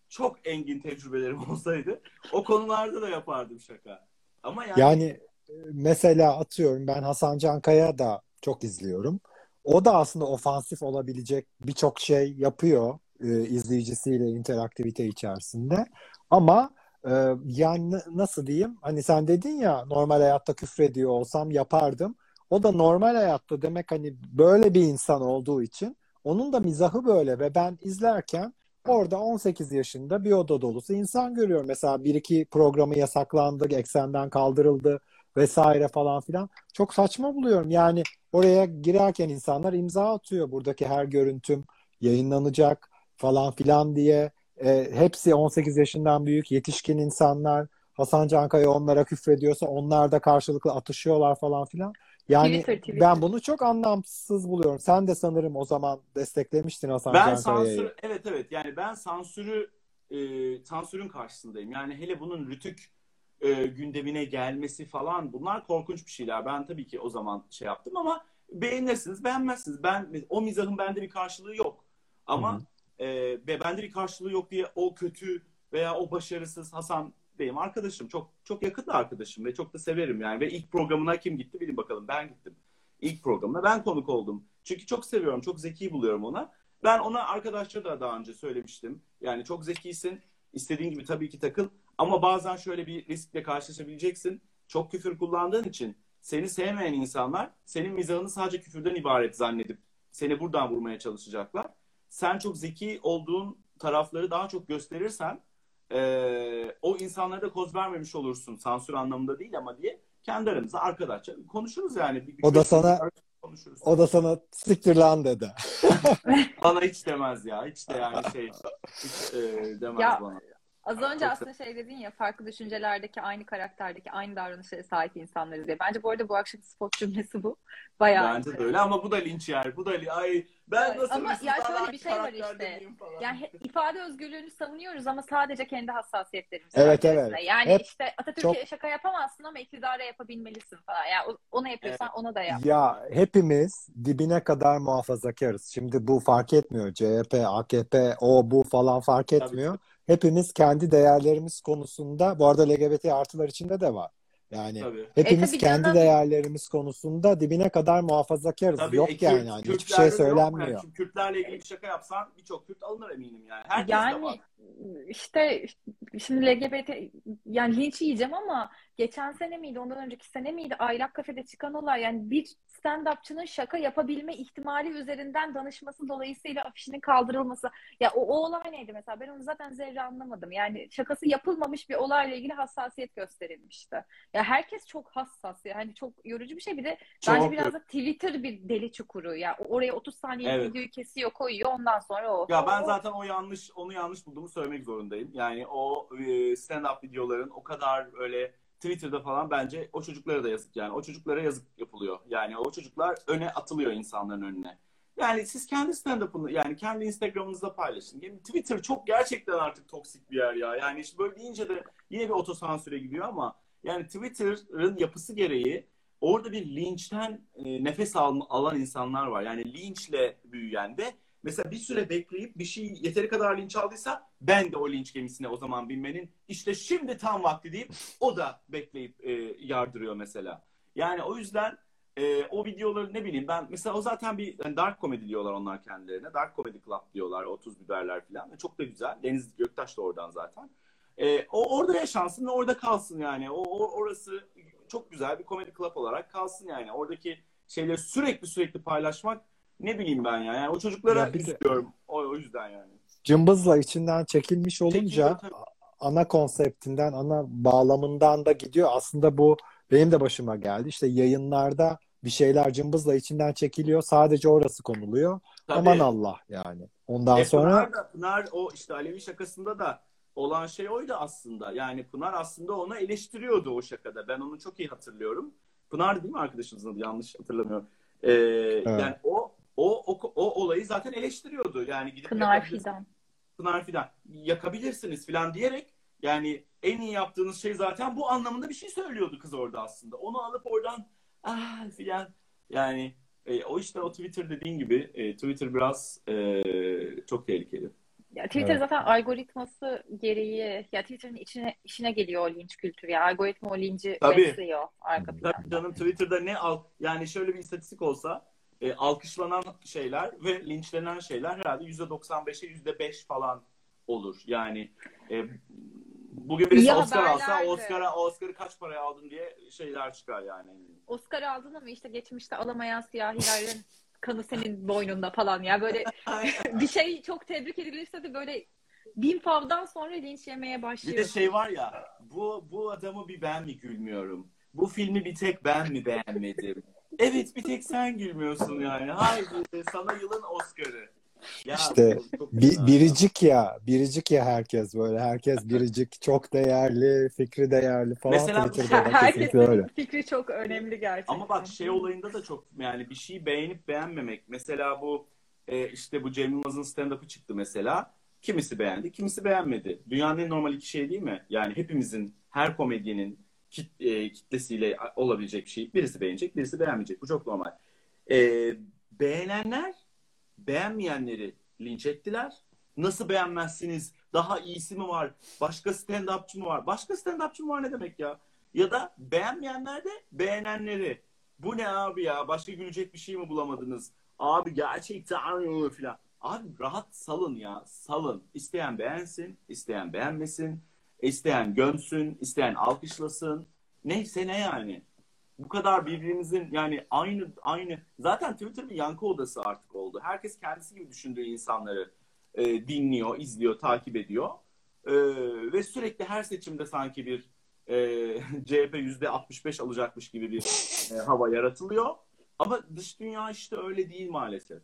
çok engin tecrübelerim olsaydı o konularda da yapardım şaka. Ama yani, yani e, mesela atıyorum ben Hasan Cankaya da çok izliyorum. O da aslında ofansif olabilecek birçok şey yapıyor e, izleyicisiyle interaktivite içerisinde. Ama ee, yani nasıl diyeyim? Hani sen dedin ya normal hayatta küfrediyor olsam yapardım. O da normal hayatta demek hani böyle bir insan olduğu için onun da mizahı böyle ve ben izlerken orada 18 yaşında bir oda dolusu insan görüyorum. Mesela bir iki programı yasaklandı, eksenden kaldırıldı vesaire falan filan. Çok saçma buluyorum. Yani oraya girerken insanlar imza atıyor. Buradaki her görüntüm yayınlanacak falan filan diye. E, hepsi 18 yaşından büyük yetişkin insanlar. Hasan Cankaya onlara küfrediyorsa onlar da karşılıklı atışıyorlar falan filan. Yani Twitter, Twitter. ben bunu çok anlamsız buluyorum. Sen de sanırım o zaman desteklemiştin Hasan Ben Cankaya'yı. sansür evet evet yani ben sansürü e, sansürün karşısındayım. Yani hele bunun rütük e, gündemine gelmesi falan bunlar korkunç bir şeyler. Ben tabii ki o zaman şey yaptım ama beğenirsiniz, beğenmezsiniz. Ben o mizahın bende bir karşılığı yok. Ama Hı hı. E, ve bende bir karşılığı yok diye o kötü veya o başarısız Hasan benim arkadaşım. Çok çok yakın da arkadaşım ve çok da severim yani. Ve ilk programına kim gitti bilin bakalım. Ben gittim. İlk programına ben konuk oldum. Çünkü çok seviyorum, çok zeki buluyorum ona. Ben ona arkadaşça da daha önce söylemiştim. Yani çok zekisin. istediğin gibi tabii ki takıl. Ama bazen şöyle bir riskle karşılaşabileceksin. Çok küfür kullandığın için seni sevmeyen insanlar senin mizahını sadece küfürden ibaret zannedip seni buradan vurmaya çalışacaklar. Sen çok zeki olduğun tarafları daha çok gösterirsen eee, o insanlara da koz vermemiş olursun. Sansür anlamında değil ama diye kendi aramızda arkadaşça konuşuruz yani. Bir- O da sana- konuşuruz. O da sana siktir lan dedi. Bana hiç demez ya. Hiç de yani şey hiç e, demez Ya, bana. Az önce Çok aslında şey dedin ya farklı düşüncelerdeki aynı karakterdeki aynı davranışlara sahip insanlarız diye. Bence bu arada bu akşam spot cümlesi bu. Bayağı. Bence de öyle ama bu da linç yer. Bu da li- ay ben nasıl Ama ya şöyle bir şey var işte. Yani ifade özgürlüğünü savunuyoruz ama sadece kendi hassasiyetlerimiz Evet, evet. Yani Hep işte Atatürk'e çok- şaka yapamazsın ama iktidara yapabilmelisin falan. Yani o- ona yapıyorsan ona da yap. Ya hepimiz dibine kadar muhafazakarız. Şimdi bu fark etmiyor. CHP, AKP, o bu falan fark etmiyor. Hepimiz kendi değerlerimiz konusunda, bu arada LGBT artılar içinde de var. Yani Tabii. hepimiz E, tabii kendi canım. değerlerimiz konusunda dibine kadar muhafazakarız. Tabii, Yok e, Kürt- yani, yani hiçbir şey mu? Yani söylenmiyor. şimdi Kürtlerle ilgili bir şaka yapsan birçok Kürt alınır eminim yani. Herkes de Yani var. işte şimdi LGBT yani linç yiyeceğim ama geçen sene miydi ondan önceki sene miydi Aylak Kafede çıkan olay yani bir stand-upçının şaka yapabilme ihtimali üzerinden danışması dolayısıyla afişinin kaldırılması. Ya o, o olay neydi mesela? Ben onu zaten zerre anlamadım. Yani şakası yapılmamış bir olayla ilgili hassasiyet gösterilmişti. Ya herkes çok hassas ya. Hani çok yorucu bir şey. Bir de bence Çok biraz da Twitter bir deli çukuru ya. Oraya 30 saniye Evet. videoyu kesiyor koyuyor. Ondan sonra o Ya ben o- zaten o yanlış, onu yanlış bulduğumu söylemek zorundayım. Yani o e, stand-up videoların o kadar öyle Twitter'da falan bence o çocuklara da yazık yani. O çocuklara yazık yapılıyor. Yani o çocuklar öne atılıyor insanların önüne. Yani siz kendi stand-up'ını yani kendi Instagram'ınızda paylaşın. Yani Twitter çok gerçekten artık toksik bir yer ya. Yani işte böyle deyince de yine bir otosansüre gidiyor ama yani Twitter'ın yapısı gereği orada bir linçten e, nefes al, alan insanlar var. Yani linçle büyüyen ve mesela bir süre bekleyip bir şey yeteri kadar linç aldıysa ben de o linç gemisine o zaman binmenin işte şimdi tam vakti deyip o da bekleyip e, yardırıyor mesela. Yani o yüzden e, o videoları ne bileyim ben mesela o zaten bir yani dark comedy diyorlar onlar kendilerine. Dark comedy club diyorlar. 30 biberler falan. Çok da güzel. Deniz Göktaş da oradan zaten. E, o orada yaşansın ve orada kalsın yani. O, o orası çok güzel bir komedi club olarak kalsın yani. Oradaki şeyleri sürekli sürekli paylaşmak ne bileyim ben ya. Yani o çocuklara Ya bir de- üzülüyorum. O, o yüzden yani. Cımbızla içinden çekilmiş olunca tabii. ana konseptinden, ana bağlamından da gidiyor. Aslında bu benim de başıma geldi. İşte yayınlarda bir şeyler cımbızla içinden çekiliyor. Sadece orası konuluyor. Tabii. Aman Allah yani. Ondan E, sonra Pınar, da, Pınar o işte Alevi şakasında da olan şey oydu aslında. Yani Pınar aslında onu eleştiriyordu o şakada. Ben onu çok iyi hatırlıyorum. Pınar değil mi arkadaşımızın adı? Yanlış hatırlamıyorum. Ee, Yani o, o, o, o olayı zaten eleştiriyordu. Yani gidip Pınar Fidan. Pınar Fidan yakabilirsiniz filan diyerek yani en iyi yaptığınız şey zaten bu anlamında bir şey söylüyordu kız orada aslında. Onu alıp oradan ah filan yani e, o işte o Twitter dediğin gibi e, Twitter biraz e, çok tehlikeli. Ya Twitter Evet. zaten algoritması gereği ya Twitter'ın içine işine geliyor o linç kültürü ya. Algoritma o linci Tabii. besliyor arka planda. Tabii canım Twitter'da ne al yani şöyle bir istatistik olsa e, alkışlanan şeyler ve linçlenen şeyler herhalde %95'e %5 falan olur. Yani e, bugün birisi İyi Oscar alsa. Oscar'a Oscar'ı kaç paraya aldın diye şeyler çıkar yani. Oscar aldın ama işte geçmişte alamayan siyahilerin kanı senin boynunda falan ya böyle bir şey çok tebrik edilirse de böyle bin favdan sonra linç yemeye Bir başlıyor. de şey var ya bu bu adamı bir ben mi gülmüyorum? Bu filmi bir tek ben mi beğenmedim? Evet bir tek sen gülmüyorsun yani. Haydi sana yılın Oscar'ı. Ya, İşte Bi- biricik ya, biricik ya herkes böyle. Herkes biricik, çok değerli, fikri değerli falan. Mesela Twitter'da da kesinlikle öyle. Herkesin fikri çok önemli gerçekten. Ama bak şey olayında da çok yani bir şeyi beğenip beğenmemek. Mesela bu e, işte bu Cem Yılmaz'ın stand-up'ı çıktı mesela. Kimisi beğendi, kimisi beğenmedi. Dünyanın en normal iki şey değil mi? Yani hepimizin, her komedyenin kit, e, kitlesiyle olabilecek bir şey. Birisi beğenecek, birisi beğenmeyecek. Bu çok normal. E, beğenenler beğenmeyenleri linç ettiler. Nasıl beğenmezsiniz? Daha iyisi mi var? Başka stand-upçı mı var? Başka stand-upçı mı var ne demek ya? Ya da beğenmeyenler de beğenenleri. Bu ne abi ya? Başka gülecek bir şey mi bulamadınız? Abi gerçekten mi filan. Abi rahat salın ya. Salın. İsteyen beğensin, isteyen beğenmesin. İsteyen gömsün, isteyen alkışlasın. Neyse ne yani. Bu kadar birbirimizin yani aynı aynı zaten Twitter bir yankı odası artık oldu. Herkes kendisi gibi düşündüğü insanları e, dinliyor, izliyor, takip ediyor. E, ve sürekli her seçimde sanki bir e, CHP yüzde 65 alacakmış gibi bir e, hava yaratılıyor. Ama dış dünya işte öyle değil maalesef.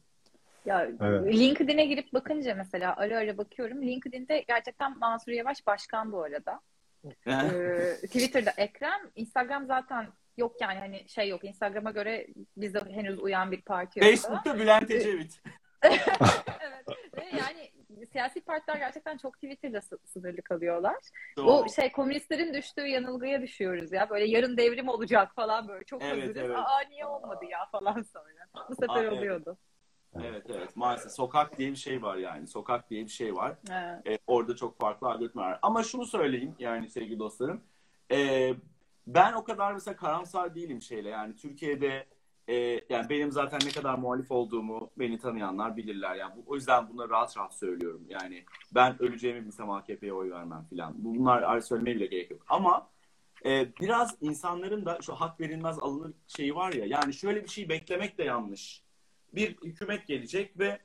Ya Evet. LinkedIn'e girip bakınca mesela ara ara bakıyorum. LinkedIn'de gerçekten Mansur Yavaş başkan bu arada. Ee, Twitter'da Ekrem, Instagram zaten yok yani hani şey yok. Instagram'a göre bize henüz uyan bir parti yok. Facebook'ta Bülent Ecevit. evet. Ve yani siyasi partiler gerçekten çok Twitter'da sı- sınırlı kalıyorlar. Doğru. O şey komünistlerin düştüğü yanılgıya düşüyoruz ya. Böyle yarın devrim olacak falan böyle. Çok Evet, hazırız. evet. Aa niye olmadı ya falan sonra. Bu sefer Aa, oluyordu. Evet evet maalesef sokak diye bir şey var yani. Sokak diye bir şey var. Evet. E, orada çok farklı algoritmalar var. Ama şunu söyleyeyim yani sevgili dostlarım. E, ben o kadar mesela karamsar değilim şeyle. Yani Türkiye'de e, yani benim zaten ne kadar muhalif olduğumu beni tanıyanlar bilirler. Yani bu, o yüzden bunları rahat rahat söylüyorum. Yani ben öleceğimi bilsem AKP'ye oy vermem filan. Bunlar söylemeye bile gerek yok. Ama e, biraz insanların da şu hak verilmez alınır şeyi var ya. Yani şöyle bir şey beklemek de yanlış. Bir hükümet gelecek ve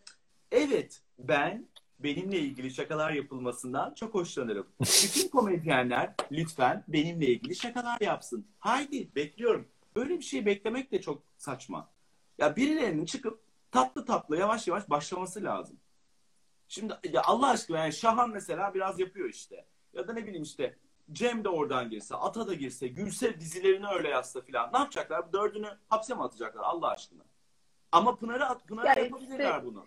evet ben benimle ilgili şakalar yapılmasından çok hoşlanırım. Bütün komedyenler lütfen benimle ilgili şakalar yapsın. Haydi bekliyorum. Böyle bir şey beklemek de çok saçma. Ya birilerinin çıkıp tatlı tatlı yavaş yavaş başlaması lazım. Şimdi ya Allah aşkına yani Şahan mesela biraz yapıyor işte. Ya da ne bileyim işte Cem de oradan girse, Ata da girse, Gülse dizilerini öyle yazsa filan. Ne yapacaklar? Bu Dördünü hapse mi atacaklar Allah aşkına? Ama Pınar'a at, Pınar'a Ya yapabilirler işte- bunu.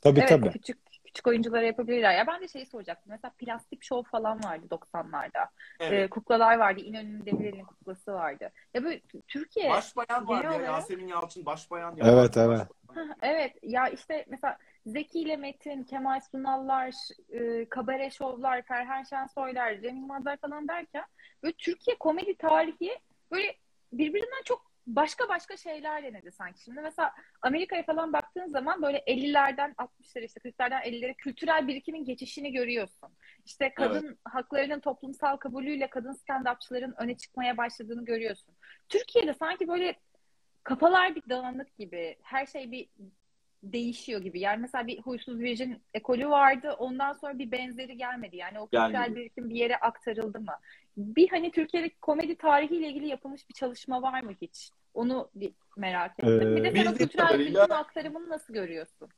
Tabii evet, tabii. küçük küçük oyunculara yapabilirler. Ya ben de şeyi soracaktım. Mesela plastik şov falan vardı 90'larda. Evet. Ee, kuklalar vardı. İnönü'nün Demirel'in kuklası vardı. Ya böyle Türkiye Başbayan var ya olarak- Yasemin Yalçın başbayan. Evet, ya. evet. Hah, Evet ya işte mesela Zeki ile Metin, Kemal Sunallar, e, Kabare Şovlar, Ferhan Şensoylar, Cem Yılmazlar falan derken böyle Türkiye komedi tarihi böyle birbirinden çok başka başka şeyler denedi sanki. Şimdi mesela Amerika'ya falan baktığın zaman böyle 50'lerden 60'lara işte 40'lardan 50'lere kültürel birikimin geçişini görüyorsun. İşte kadın haklarının toplumsal kabulüyle kadın stand-upçıların öne çıkmaya başladığını görüyorsun. Türkiye'de sanki böyle kafalar bir dağınık gibi. Her şey bir değişiyor gibi. Yani mesela bir huysuz virgin ekolü vardı. Ondan sonra bir benzeri gelmedi. Yani o kültürel birikim bir yere aktarıldı mı? Bir hani Türkiye'deki komedi tarihiyle ilgili yapılmış bir çalışma var mı hiç? Onu bir merak ettim. bir de Ee, sen o kültürel kadarıyla- birikim aktarımını nasıl görüyorsun?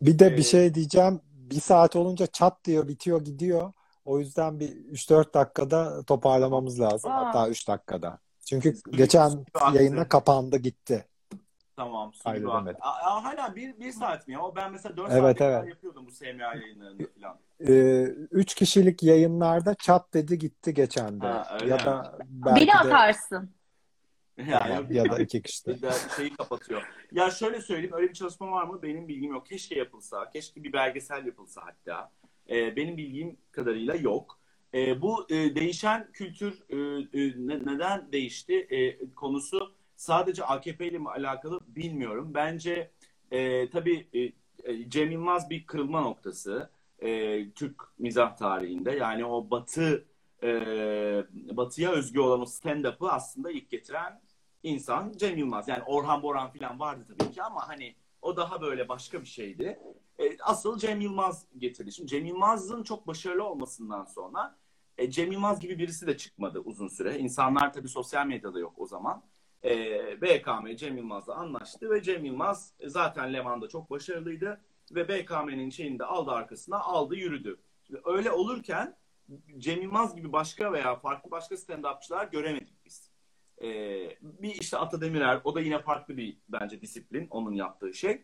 Bir de Ee, bir şey diyeceğim. Bir saat olunca çat diyor, bitiyor, gidiyor. O yüzden bir 3-4 dakikada toparlamamız lazım. Aa. Hatta 3 dakikada. Çünkü geçen yayında kapandı gitti. Tamam. Hayır, Hayır, demedim. hala bir, bir saat mi ya? O Ben mesela 4 Evet, saat evet. yapıyordum bu SMA yayınlarında falan. Ee, üç kişilik yayınlarda çat dedi gitti geçen de. Ha, ya mi? da belki Beni de atarsın. Yani ya da iki kişi de. bir de şeyi kapatıyor. Ya şöyle söyleyeyim öyle bir çalışma var mı? Benim bilgim yok. Keşke yapılsa. Keşke bir belgesel yapılsa hatta. Ee, benim bildiğim kadarıyla yok. Ee, bu e, değişen kültür e, e, ne- neden değişti e, konusu sadece AKP ile mi alakalı bilmiyorum. Bence e, tabii e, e, Cem Yılmaz bir kırılma noktası e, Türk mizah tarihinde. Yani o batı e, batıya özgü olan o stand-up'ı aslında ilk getiren insan Cem Yılmaz. Yani Orhan Boran falan vardı tabii ki ama hani o daha böyle başka bir şeydi. E, asıl Cem Yılmaz getirdi. Şimdi Cem Yılmaz'ın çok başarılı olmasından sonra e, Cem Yılmaz gibi birisi de çıkmadı uzun süre. İnsanlar tabii sosyal medyada yok o zaman. E, BKM Cem Yılmaz'la anlaştı ve Cem Yılmaz e, zaten Leman'da çok başarılıydı. ve BKM'nin şeyini de aldı arkasına aldı yürüdü. Şimdi öyle olurken Cem Yılmaz gibi başka veya farklı başka stand-upçılar göremedik biz. Ee, bir işte Ata Demirer o da yine farklı bir bence disiplin onun yaptığı şey.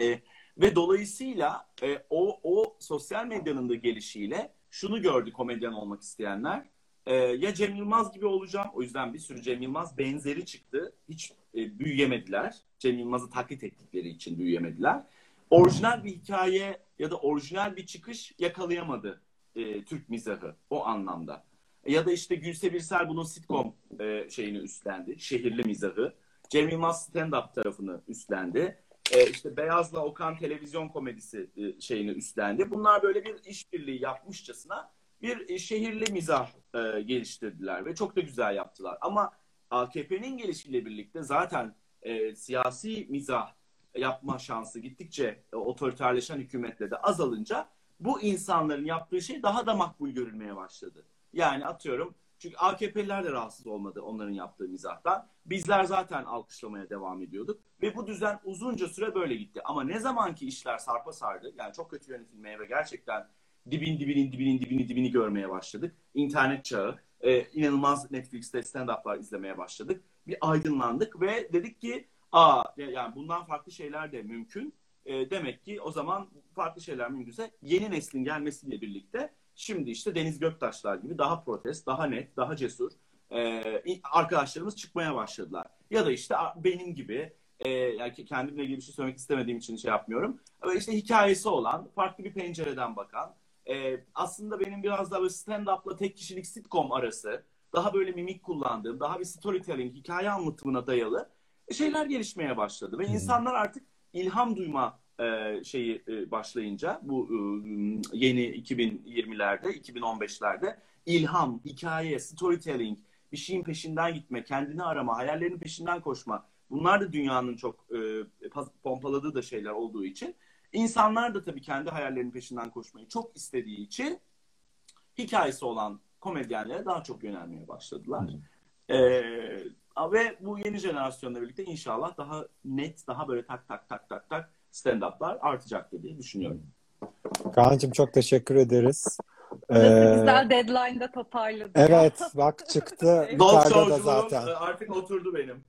Ee, ve dolayısıyla e, o, o sosyal medyanın da gelişiyle şunu gördü komedyen olmak isteyenler. Ee, ya Cem Yılmaz gibi olacağım. O yüzden bir sürü Cem Yılmaz benzeri çıktı. Hiç e, büyüyemediler. Cem Yılmaz'ı taklit ettikleri için büyüyemediler. Orijinal bir hikaye ya da orijinal bir çıkış yakalayamadı e, Türk mizahı o anlamda. Ya da işte Gülse Birsel bunun sitcom e, şeyini üstlendi. Şehirli mizahı. Cem Yılmaz stand-up tarafını üstlendi. E, işte Beyaz'la Okan televizyon komedisi e, şeyini üstlendi. Bunlar böyle bir işbirliği yapmışçasına bir e, şehirli mizah e, geliştirdiler ve çok da güzel yaptılar. Ama AKP'nin gelişiyle birlikte zaten e, siyasi mizah yapma şansı gittikçe e, otoriterleşen hükümetle de azalınca bu insanların yaptığı şey daha da makbul görülmeye başladı. Yani atıyorum çünkü AKP'liler de rahatsız olmadı onların yaptığı mizahtan. Bizler zaten alkışlamaya devam ediyorduk. Ve bu düzen uzunca süre böyle gitti. Ama ne zaman ki işler sarpa sardı, yani çok kötü yönetilmeye ve gerçekten dibin dibinin dibinin dibini dibini görmeye başladık. İnternet çağı, e, inanılmaz Netflix'te stand-up'lar izlemeye başladık. Bir aydınlandık ve dedik ki aa yani bundan farklı şeyler de mümkün. E, demek ki o zaman farklı şeyler mümkünse yeni neslin gelmesiyle birlikte şimdi işte Deniz Göktaşlar gibi daha protest, daha net, daha cesur e, arkadaşlarımız çıkmaya başladılar. Ya da işte benim gibi e, yani kendimle ilgili bir şey söylemek istemediğim için şey yapmıyorum. Ama işte hikayesi olan, farklı bir pencereden bakan, e, aslında benim biraz daha böyle stand-up'la tek kişilik sitcom arası, daha böyle mimik kullandığım, daha bir storytelling, hikaye anlatımına dayalı şeyler gelişmeye başladı. Ve insanlar artık ilham duyma e, şeyi e, başlayınca bu e, yeni 2020'lerde, 2015'lerde ilham, hikaye, storytelling, bir şeyin peşinden gitme, kendini arama, hayallerinin peşinden koşma. Bunlar da dünyanın çok e, pompaladığı da şeyler olduğu için insanlar da tabii kendi hayallerinin peşinden koşmayı çok istediği için hikayesi olan komedyenlere daha çok yönelmeye başladılar. Ee, ve bu yeni jenerasyonla birlikte inşallah daha net, daha böyle tak tak tak tak tak stand-up'lar artacaktır diye düşünüyorum. Kaan'cığım çok teşekkür ederiz. Ee, güzel deadline'da toparladı. Evet bak çıktı. Talk da zaten. artık oturdu benim.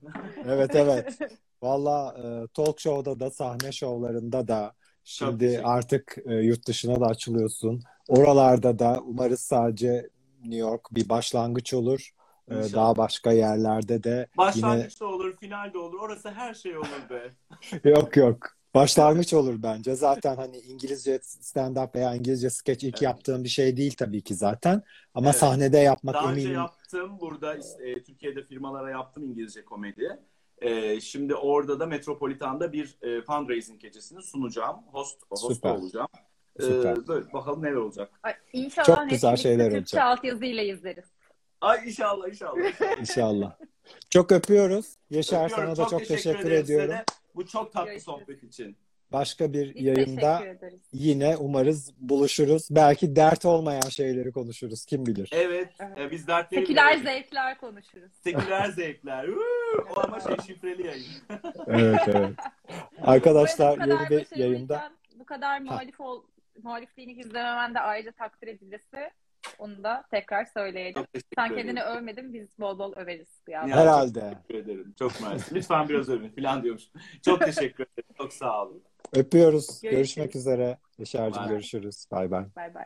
evet evet. Valla e, talk show'da da sahne şovlarında da şimdi artık e, yurt dışına da açılıyorsun. Oralarda da umarız sadece New York bir başlangıç olur. İnşallah. Daha başka yerlerde de Başlangıç yine... da olur, final de olur. Orası her şey olur be. yok yok. Başlangıç olur bence. Zaten hani İngilizce stand-up veya İngilizce sketch ilk evet. yaptığım bir şey değil tabii ki zaten. Ama evet. sahnede yapmak Daha eminim. Daha önce yaptım. Burada e, Türkiye'de firmalara yaptım İngilizce komedi. E, şimdi orada da Metropolitan'da bir e, fundraising gecesini sunacağım. Host, host Süper. olacağım. E, Süper. E, böyle, bakalım neler olacak. Ay, inşallah Çok güzel şeyler olacak. Türkçe altyazıyla izleriz. Ay inşallah inşallah. İnşallah. Çok öpüyoruz. Yaşar öpüyorum. sana da çok, çok teşekkür, teşekkür ediyorum. Size bu çok tatlı Görüşürüz. sohbet için. Başka bir Biz yayında yine umarız buluşuruz. Belki dert olmayan şeyleri konuşuruz. Kim bilir. Evet. evet. Biz dertleri Seküler zevkler konuşuruz. Seküler zevkler. o ama şey şifreli yayın. evet evet. Arkadaşlar yeni bir yayında. Bu kadar muhalif ol, muhalifliğini gizlememen de ayrıca takdir edilesi. Onu da tekrar söyleyelim. Sen kendini övmedin, biz bol bol överiz. Ya, Herhalde. Çok teşekkür ederim. Çok mersi. Lütfen biraz övün falan diyormuş. Çok teşekkür ederim. Çok sağ olun. Öpüyoruz. Görüşürüz. Görüşmek üzere. Yaşar'cığım görüşürüz. Bay bay. Bay bay.